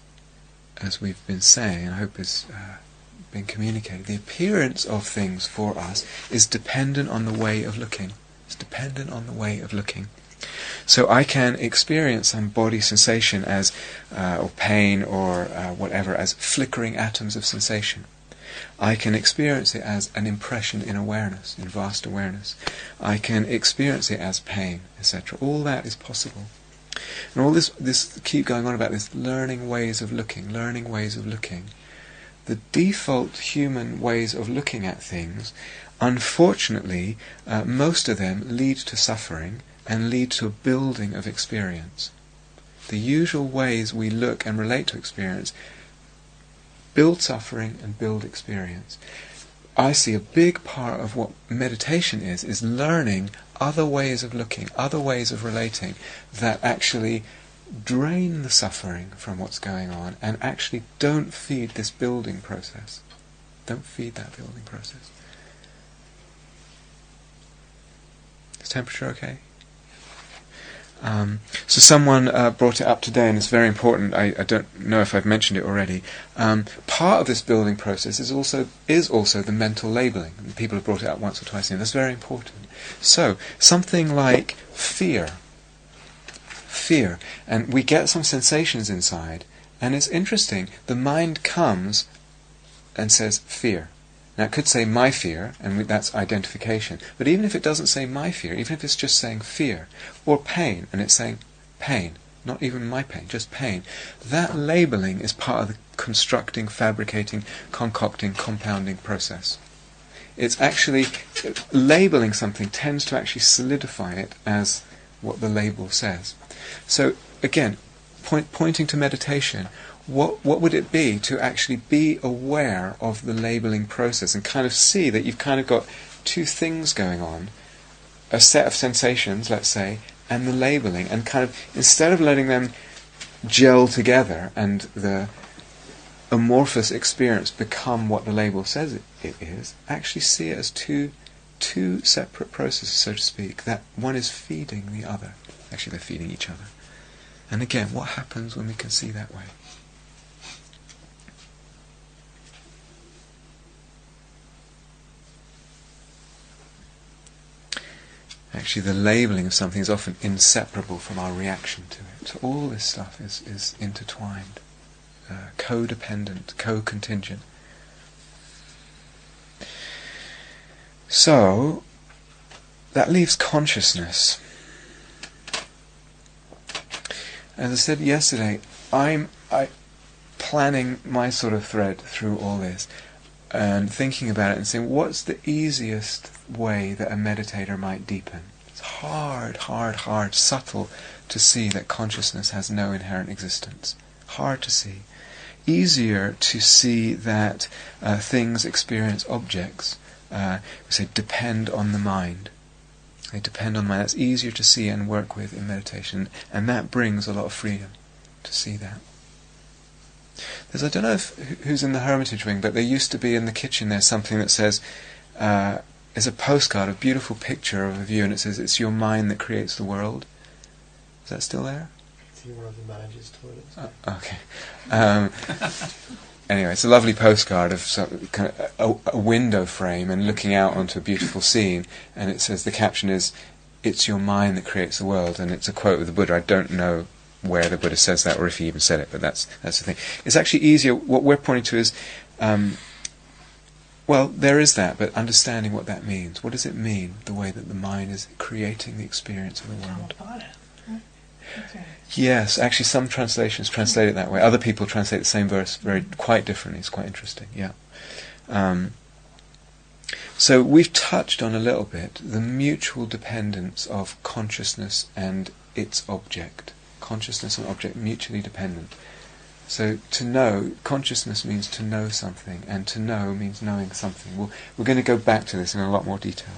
as we've been saying, I hope has uh, been communicated, the appearance of things for us is dependent on the way of looking. It's dependent on the way of looking. So I can experience some body sensation as, uh, or pain or uh, whatever, as flickering atoms of sensation. I can experience it as an impression in awareness, in vast awareness. I can experience it as pain, etc. All that is possible. And all this, this keep going on about this learning ways of looking, learning ways of looking. The default human ways of looking at things, unfortunately, uh, most of them lead to suffering and lead to a building of experience. The usual ways we look and relate to experience build suffering and build experience. I see a big part of what meditation is, is learning other ways of looking, other ways of relating that actually drain the suffering from what's going on and actually don't feed this building process. Don't feed that building process. Is temperature okay? Um, so someone uh, brought it up today, and it's very important. I, I don't know if I've mentioned it already. Um, part of this building process is also is also the mental labeling. People have brought it up once or twice, and that's very important. So something like fear, fear, and we get some sensations inside, and it's interesting. The mind comes and says fear. Now it could say my fear, and that's identification. But even if it doesn't say my fear, even if it's just saying fear, or pain, and it's saying pain, not even my pain, just pain, that labeling is part of the constructing, fabricating, concocting, compounding process. It's actually, labeling something tends to actually solidify it as what the label says. So again, point, pointing to meditation, what what would it be to actually be aware of the labeling process and kind of see that you've kind of got two things going on a set of sensations let's say and the labeling and kind of instead of letting them gel together and the amorphous experience become what the label says it, it is actually see it as two two separate processes so to speak that one is feeding the other. Actually they're feeding each other. And again what happens when we can see that way Actually, the labeling of something is often inseparable from our reaction to it. So all this stuff is, is intertwined, uh, codependent, co-contingent. So, that leaves consciousness. As I said yesterday, I'm I planning my sort of thread through all this and thinking about it and saying, what's the easiest way that a meditator might deepen? It's hard, hard, hard, subtle to see that consciousness has no inherent existence. Hard to see. Easier to see that uh, things experience objects, uh, we say, depend on the mind. They depend on the mind. That's easier to see and work with in meditation, and that brings a lot of freedom to see that. There's I don't know if, who's in the Hermitage wing, but there used to be in the kitchen there something that says, uh, is a postcard, a beautiful picture of a view, and it says, "It's your mind that creates the world." Is that still there? See one of the manager's toilets. Uh, okay. Um, anyway, it's a lovely postcard of some, kind of a, a, window frame and looking out onto a beautiful scene, and it says the caption is, "It's your mind that creates the world," and it's a quote of the Buddha. I don't know where the Buddha says that or if he even said it, but that's that's the thing. It's actually easier. What we're pointing to is, um, well, there is that, but understanding what that means. What does it mean? The way that the mind is creating the experience of the world. Okay. Yes, actually, some translations translate it that way. Other people translate the same verse very quite differently. It's quite interesting. Yeah. Um, so we've touched on a little bit the mutual dependence of consciousness and its object. Consciousness and object mutually dependent. So to know, consciousness means to know something, and to know means knowing something. We'll, we're going to go back to this in a lot more detail.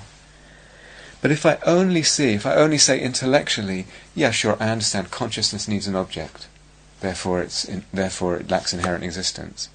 But if I only see, if I only say intellectually, yeah, sure, I understand consciousness needs an object, therefore, it's in, therefore it lacks inherent existence.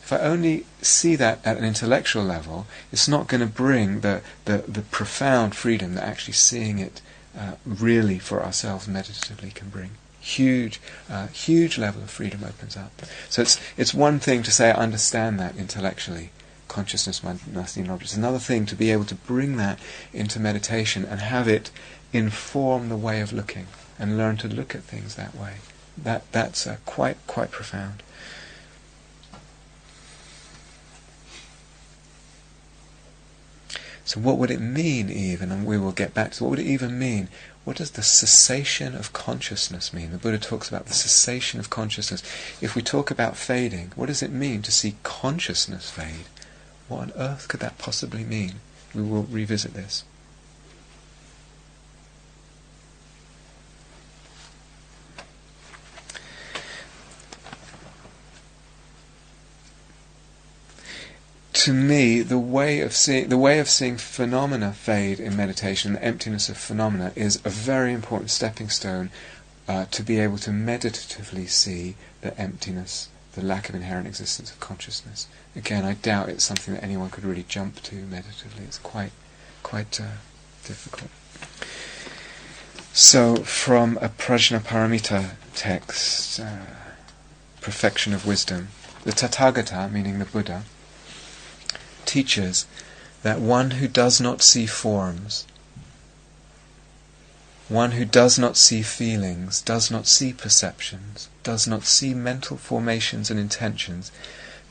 If I only see that at an intellectual level, it's not going to bring the, the, the profound freedom that actually seeing it uh, really for ourselves meditatively can bring. Huge, uh, huge level of freedom opens up. So it's it's one thing to say I understand that intellectually, consciousness must need an object. It's another thing to be able to bring that into meditation and have it inform the way of looking and learn to look at things that way. That that's uh, quite quite profound. So what would it mean even, and we will get back to what would it even mean? What does the cessation of consciousness mean? The Buddha talks about the cessation of consciousness. If we talk about fading, what does it mean to see consciousness fade? What on earth could that possibly mean? We will revisit this. To me, the way of seeing the way of seeing phenomena fade in meditation, the emptiness of phenomena, is a very important stepping stone uh, to be able to meditatively see the emptiness, the lack of inherent existence of consciousness. Again, I doubt it's something that anyone could really jump to meditatively. It's quite, quite uh, difficult. So, from a Prajnaparamita text, uh, Perfection of Wisdom, the Tathagata, meaning the Buddha, teaches that one who does not see forms, one who does not see feelings, does not see perceptions, does not see mental formations and intentions,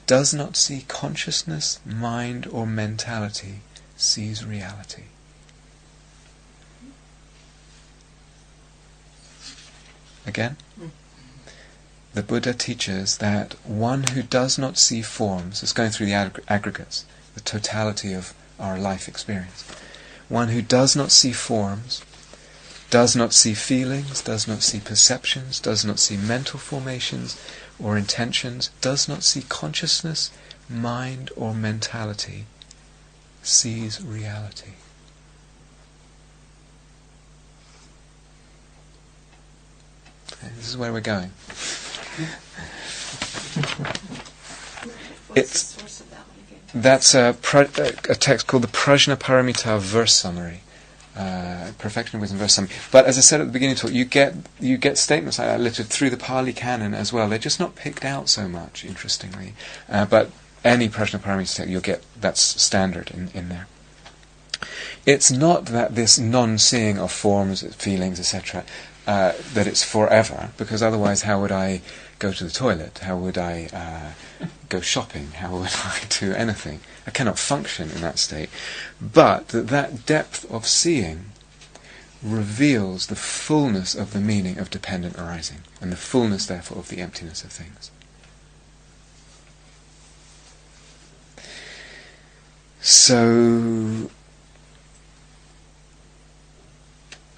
does not see consciousness, mind, or mentality, sees reality. Again? The Buddha teaches that one who does not see forms, is going through the ag- aggregates, the totality of our life experience. One who does not see forms, does not see feelings, does not see perceptions, does not see mental formations or intentions, does not see consciousness, mind, or mentality, sees reality. And this is where we're going. It's- That's a, a text called the Prajnaparamita verse summary. Uh, perfection wisdom verse summary. But as I said at the beginning talk, you get you get statements like that littered through the Pali canon as well. They're just not picked out so much, interestingly. Uh, but any Prajnaparamita text, you'll get that's standard in, in there. It's not that this non-seeing of forms, feelings, etc., uh, that it's forever, because otherwise, how would I go to the toilet? How would I uh, go shopping? How would I do anything? I cannot function in that state. But that that depth of seeing reveals the fullness of the meaning of dependent arising, and the fullness, therefore, of the emptiness of things. So,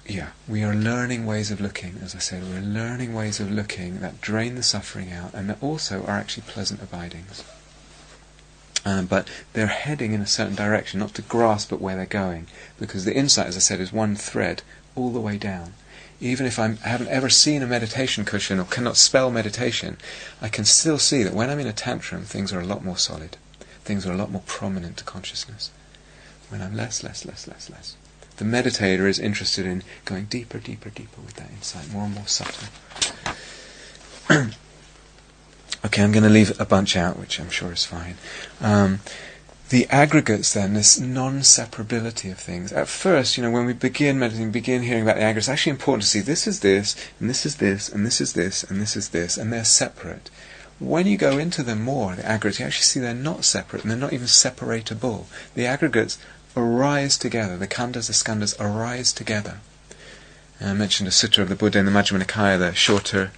yeah, we are learning ways of looking, as I said, we're learning ways of looking that drain the suffering out and that also are actually pleasant abidings. Um, but they're heading in a certain direction, not to grasp at where they're going, because the insight, as I said, is one thread all the way down. Even if I'm, I haven't ever seen a meditation cushion or cannot spell meditation, I can still see that when I'm in a tantrum, things are a lot more solid. Things are a lot more prominent to consciousness. When I'm less, less, less, less, less. The meditator is interested in going deeper, deeper, deeper with that insight, more and more subtle. okay, I'm going to leave a bunch out, which I'm sure is fine. Um, the aggregates, then, this non-separability of things. At first, you know, when we begin meditating, begin hearing about the aggregates, it's actually important to see this is this, and this is this, and this is this, and this is this, and they're separate. When you go into them more, the aggregates, you actually see they're not separate, and they're not even separatable. The aggregates arise together. The khandhas, the skandhas arise together. I mentioned a sutra of the Buddha in the Majjhima Nikaya, the shorter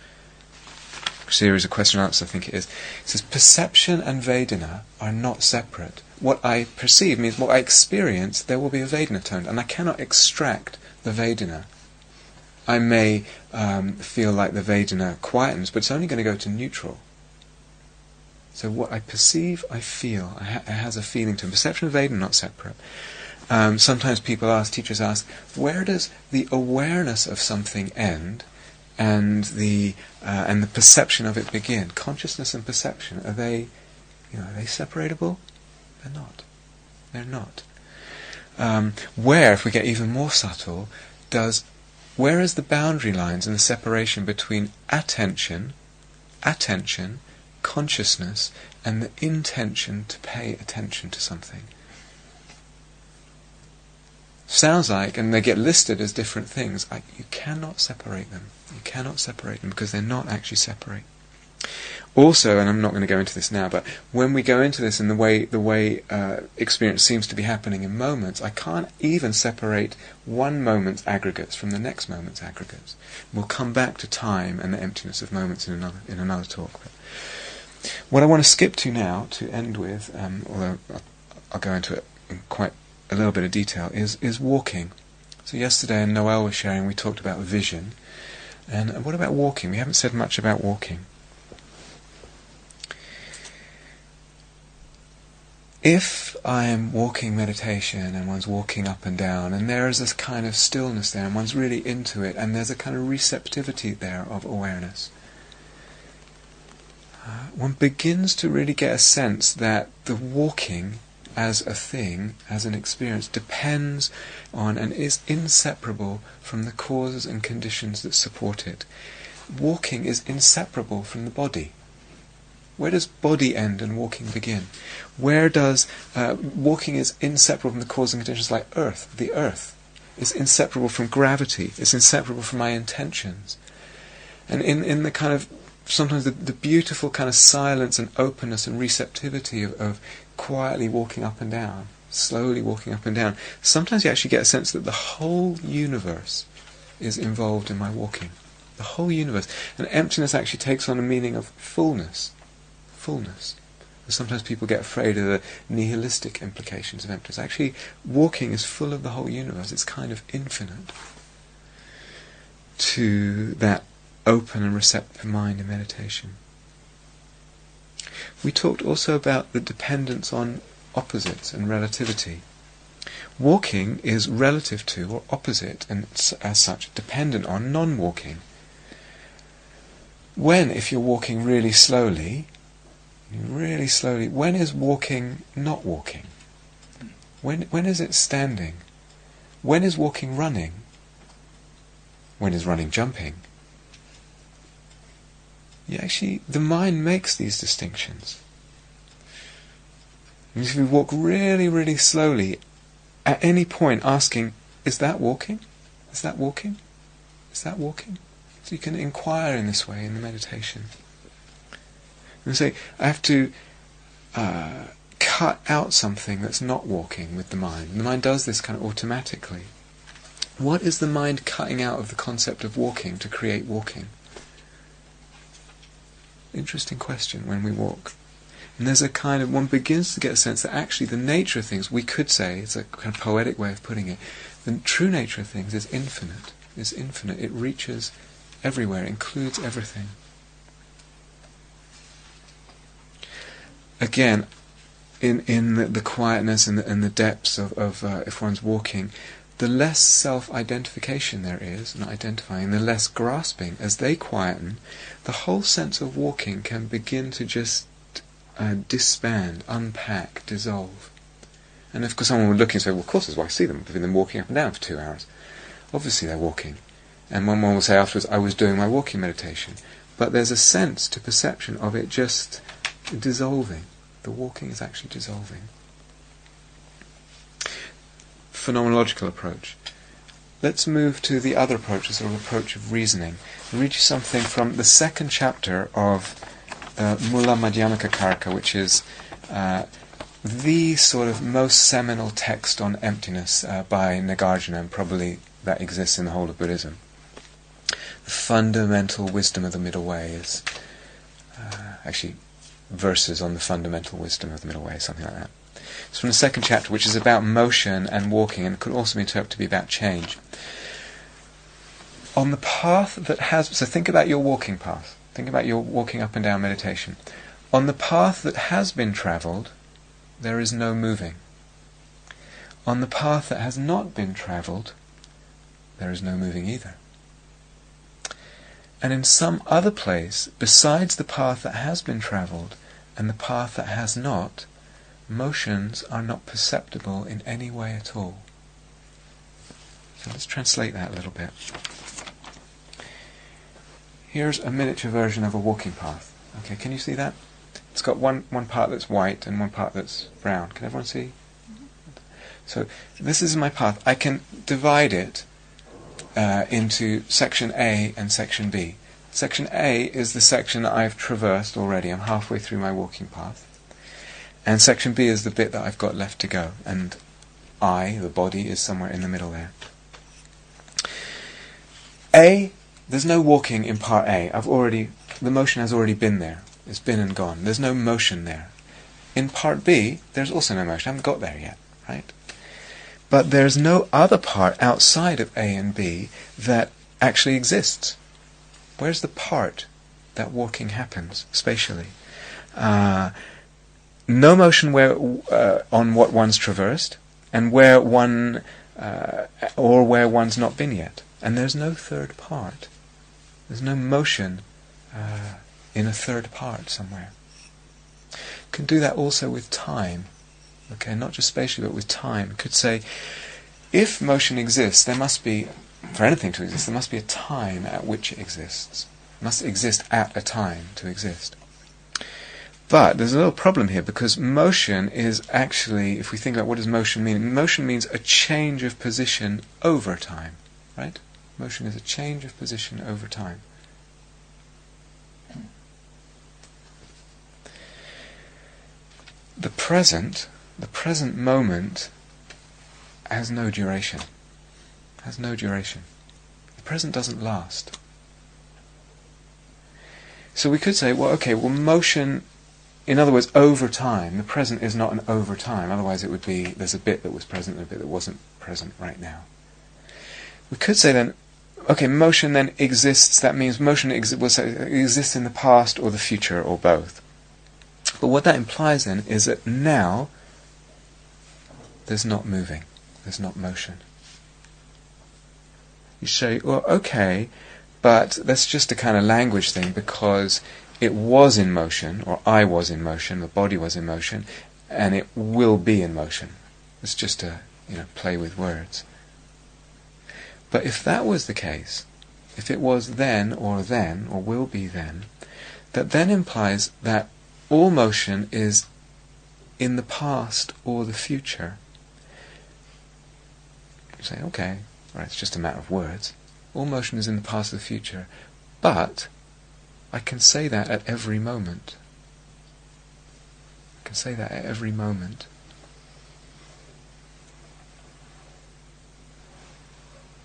series of question and answer, I think it is. It says, perception and Vedana are not separate. What I perceive means what I experience, there will be a Vedana tone, and I cannot extract the Vedana. I may um, feel like the Vedana quietens, but it's only going to go to neutral. So what I perceive, I feel. I ha- it has a feeling to it. Perception and Vedana not separate. Um, sometimes people ask, teachers ask, where does the awareness of something end and the uh, and the perception of it begin? Consciousness and perception are they, you know, are they separable? They're not. They're not. Um, where, if we get even more subtle, does where is the boundary lines and the separation between attention, attention, consciousness, and the intention to pay attention to something? sounds like, and they get listed as different things, I, you cannot separate them. You cannot separate them because they're not actually separate. Also, and I'm not going to go into this now, but when we go into this and the way the way uh, experience seems to be happening in moments, I can't even separate one moment's aggregates from the next moment's aggregates. We'll come back to time and the emptiness of moments in another in another talk. But what I want to skip to now to end with, um, although I'll go into it in quite a little bit of detail is is walking. So yesterday, and Noel was sharing, we talked about vision, and what about walking? We haven't said much about walking. If I am walking meditation and one's walking up and down, and there is this kind of stillness there, and one's really into it, and there's a kind of receptivity there of awareness, one begins to really get a sense that the walking as a thing, as an experience, depends on and is inseparable from the causes and conditions that support it. Walking is inseparable from the body. Where does body end and walking begin? Where does uh, walking is inseparable from the causes and conditions like earth, the earth is inseparable from gravity, it's inseparable from my intentions. And in, in the kind of sometimes the, the beautiful kind of silence and openness and receptivity of, of quietly walking up and down, slowly walking up and down, sometimes you actually get a sense that the whole universe is involved in my walking. The whole universe. And emptiness actually takes on a meaning of fullness. Fullness. And sometimes people get afraid of the nihilistic implications of emptiness. Actually, walking is full of the whole universe. It's kind of infinite to that open and receptive mind in meditation. We talked also about the dependence on opposites and relativity. Walking is relative to or opposite and as such dependent on non-walking. When, if you're walking really slowly, really slowly, when is walking not walking? When, when is it standing? When is walking running? When is running jumping? You actually, the mind makes these distinctions. And if you walk really, really slowly, at any point asking, is that walking? Is that walking? Is that walking? So you can inquire in this way in the meditation. And say, I have to uh, cut out something that's not walking with the mind. The mind does this kind of automatically. What is the mind cutting out of the concept of walking to create walking? Interesting question when we walk. And there's a kind of, one begins to get a sense that actually the nature of things, we could say, it's a kind of poetic way of putting it, the true nature of things is infinite. Is infinite. It reaches everywhere, includes everything. Again, in in the, the quietness and the, and the depths of, of uh, if one's walking, the less self-identification there is, and identifying, the less grasping, as they quieten, the whole sense of walking can begin to just uh, disband, unpack, dissolve. And of course someone would look and say, well of course that's why I see them, I've been them walking up and down for two hours. Obviously they're walking. And one will say afterwards, I was doing my walking meditation. But there's a sense to perception of it just dissolving. The walking is actually dissolving phenomenological approach. Let's move to the other approach, the sort of approach of reasoning. I'll read you something from the second chapter of uh, Mula Madhyamaka Karika, which is uh, the sort of most seminal text on emptiness uh, by Nagarjuna, and probably that exists in the whole of Buddhism. The fundamental wisdom of the middle way is uh, actually verses on the fundamental wisdom of the middle way, something like that. It's from the second chapter, which is about motion and walking, and could also be interpreted to be about change. On the path that has, so think about your walking path. Think about your walking up and down meditation. On the path that has been travelled, there is no moving. On the path that has not been travelled, there is no moving either. And in some other place, besides the path that has been travelled and the path that has not, motions are not perceptible in any way at all. So let's translate that a little bit. Here's a miniature version of a walking path. Okay, can you see that? It's got one, one part that's white and one part that's brown. Can everyone see? So this is my path. I can divide it uh, into section A and section B. Section A is the section I've traversed already. I'm halfway through my walking path. And section B is the bit that I've got left to go. And I, the body, is somewhere in the middle there. A, there's no walking in part A. I've already, the motion has already been there. It's been and gone. There's no motion there. In part B, there's also no motion. I haven't got there yet, right? But there's no other part outside of A and B that actually exists. Where's the part that walking happens spatially? Uh, no motion where uh, on what one's traversed, and where one uh, or where one's not been yet. And there's no third part. There's no motion uh, in a third part somewhere. Can do that also with time. Okay, not just spatially, but with time. Could say, if motion exists, there must be, for anything to exist, there must be a time at which it exists. Must exist at a time to exist. But there's a little problem here because motion is actually, if we think about what does motion mean, motion means a change of position over time, right? Motion is a change of position over time. The present, the present moment, has no duration. Has no duration. The present doesn't last. So we could say, well, okay, well, motion, in other words, over time, the present is not an over time. Otherwise, it would be there's a bit that was present and a bit that wasn't present right now. We could say then, okay, motion then exists. That means motion ex- exists in the past or the future or both. But what that implies then is that now there's not moving, there's not motion. You say, well, okay, but that's just a kind of language thing because it was in motion, or I was in motion, the body was in motion, and it will be in motion. It's just a you know play with words. But if that was the case, if it was then or then or will be then, that then implies that all motion is in the past or the future. You say, okay, right, it's just a matter of words. All motion is in the past or the future. But I can say that at every moment. I can say that at every moment.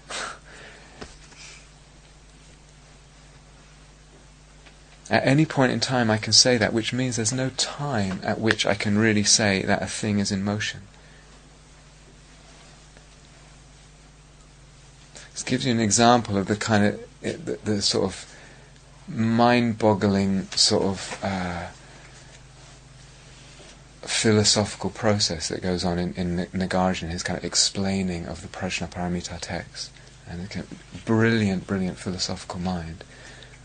At any point in time, I can say that, which means there's no time at which I can really say that a thing is in motion. This gives you an example of the kind of the, the sort of mind-boggling sort of uh, philosophical process that goes on in, in Nagarjuna, his kind of explaining of the Prajnaparamita text, and kind of brilliant, brilliant philosophical mind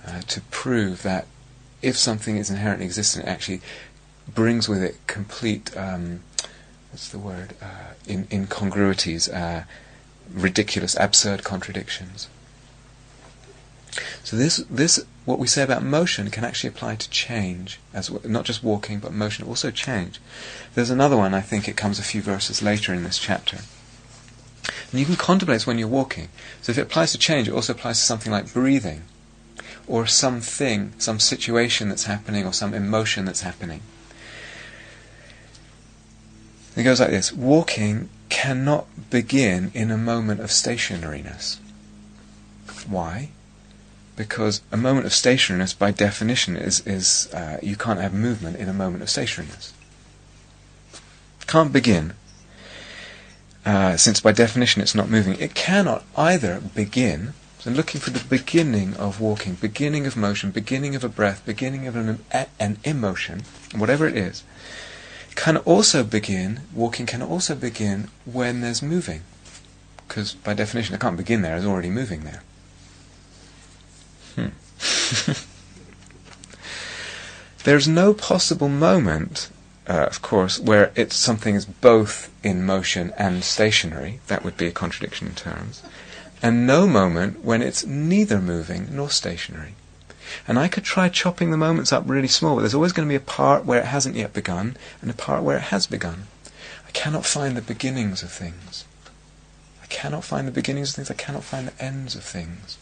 uh, to prove that if something is inherently existent, it actually brings with it complete, um, what's the word, uh, in, incongruities, uh, ridiculous, absurd contradictions. So this, this, what we say about motion can actually apply to change, as w- not just walking, but motion, also change. There's another one, I think it comes a few verses later in this chapter. And you can contemplate when you're walking. So if it applies to change, it also applies to something like breathing or something, some situation that's happening, or some emotion that's happening. It goes like this Walking cannot begin in a moment of stationariness. Why? Because a moment of stationariness, by definition, is is uh, you can't have movement in a moment of stationariness. Can't begin, uh, since by definition it's not moving. It cannot either begin. So looking for the beginning of walking, beginning of motion, beginning of a breath, beginning of an, an emotion, whatever it is, can also begin, walking can also begin when there's moving. Because by definition it can't begin there, it's already moving there. Hmm. There's no possible moment, uh, of course, where it's something is both in motion and stationary. That would be a contradiction in terms. And no moment when it's neither moving nor stationary. And I could try chopping the moments up really small, but there's always going to be a part where it hasn't yet begun and a part where it has begun. I cannot find the beginnings of things. I cannot find the beginnings of things. I cannot find the ends of things.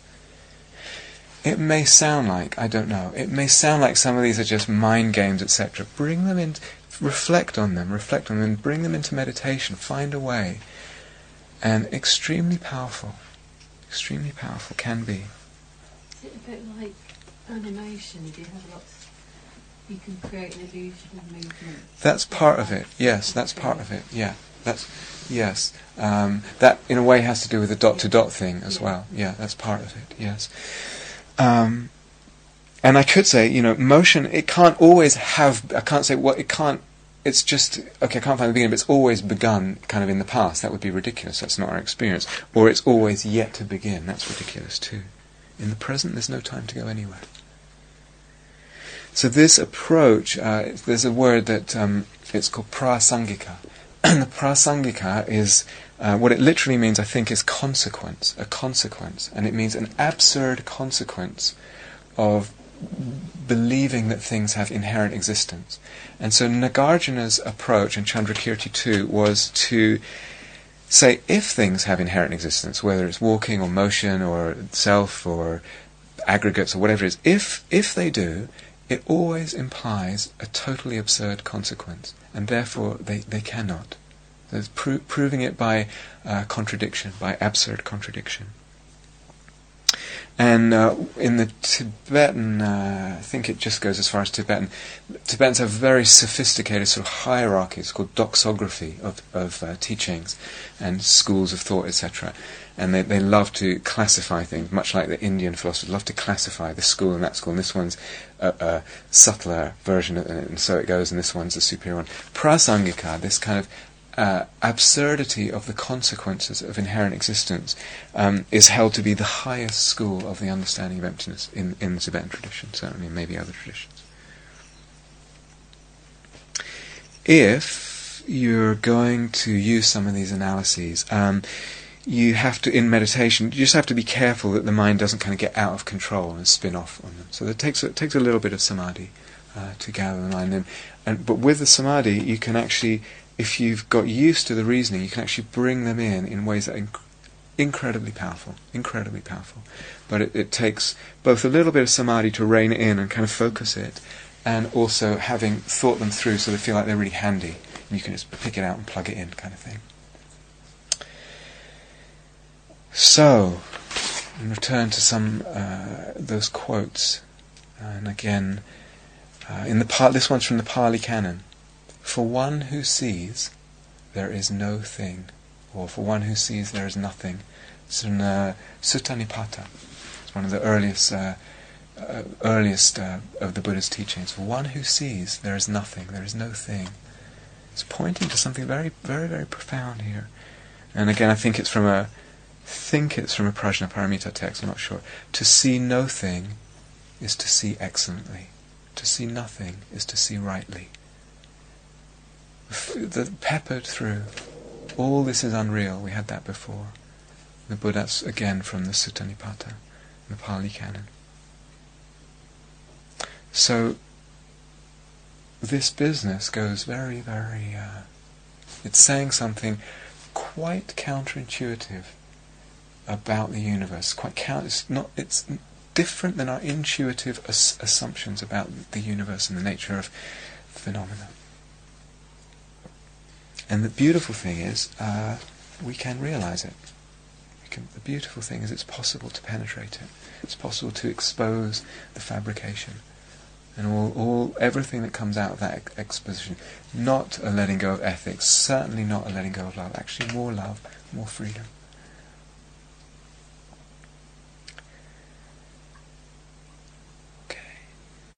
It may sound like, I don't know, it may sound like some of these are just mind games, etc. Bring them in, reflect on them, reflect on them, and bring them into meditation, find a way. And extremely powerful, extremely powerful can be. Is it a bit like animation? If you have lots, you can create an illusion of movement. That's part of it. Yes, that's part of it. Yeah, that's yes. Um, that in a way has to do with the dot to dot thing as Yeah. well. Yeah, that's part of it. Yes. Um, and I could say, you know, motion. It can't always have. I can't say what it can't. It's just okay. I can't find the beginning, but it's always begun, kind of in the past. That would be ridiculous. That's not our experience. Or it's always yet to begin. That's ridiculous too. In the present, there's no time to go anywhere. So this approach, uh, there's a word that um, it's called prasangika. and the prasangika is uh, what it literally means. I think is consequence, a consequence, and it means an absurd consequence of believing that things have inherent existence. And so Nagarjuna's approach, and Chandrakirti too, was to say if things have inherent existence, whether it's walking or motion or self or aggregates or whatever it is, if if they do, it always implies a totally absurd consequence, and therefore they, they cannot. There's pro- proving it by uh, contradiction, by absurd contradiction. And uh, in the Tibetan, uh, I think it just goes as far as Tibetan. Tibetans have very sophisticated sort of hierarchies called doxography of, of uh, teachings and schools of thought, etc. And they, they love to classify things, much like the Indian philosophers love to classify this school and that school, and this one's a, a subtler version, of, and so it goes, and this one's a superior one. Prasangika, this kind of absurdity of the consequences of inherent existence um, is held to be the highest school of the understanding of emptiness in, in the Tibetan tradition, certainly, maybe other traditions. If you're going to use some of these analyses, um, you have to, in meditation, you just have to be careful that the mind doesn't kind of get out of control and spin off on them. So it takes it takes a little bit of samadhi uh, to gather the mind in, and but with the samadhi, you can actually if you've got used to the reasoning, you can actually bring them in in ways that are inc- incredibly powerful, incredibly powerful. But it, it takes both a little bit of samadhi to rein in and kind of focus it, and also having thought them through so they feel like they're really handy. And you can just pick it out and plug it in, kind of thing. So, in return to some uh, those quotes, and again, uh, in the part, this one's from the Pali Canon. For one who sees, there is no thing, or for one who sees, there is nothing. Sutta Nipata. It's one of the earliest, uh, uh, earliest uh, of the Buddha's teachings. For one who sees, there is nothing, there is no thing. It's pointing to something very, very, very profound here. And again, I think it's from a, think it's from a Prajnaparamita text. I'm not sure. To see no thing is to see excellently. To see nothing is to see rightly the peppered through. All this is unreal. We had that before. The Buddha's again from the Sutta Nipata, the Pali Canon. So this business goes very, very. Uh, it's saying something quite counterintuitive about the universe. Quite count. It's not. It's different than our intuitive as- assumptions about the universe and the nature of phenomena. And the beautiful thing is, uh, we can realize it. Can, the beautiful thing is it's possible to penetrate it. It's possible to expose the fabrication and all, all everything that comes out of that ex- exposition. Not a letting go of ethics, certainly not a letting go of love. Actually, more love, more freedom.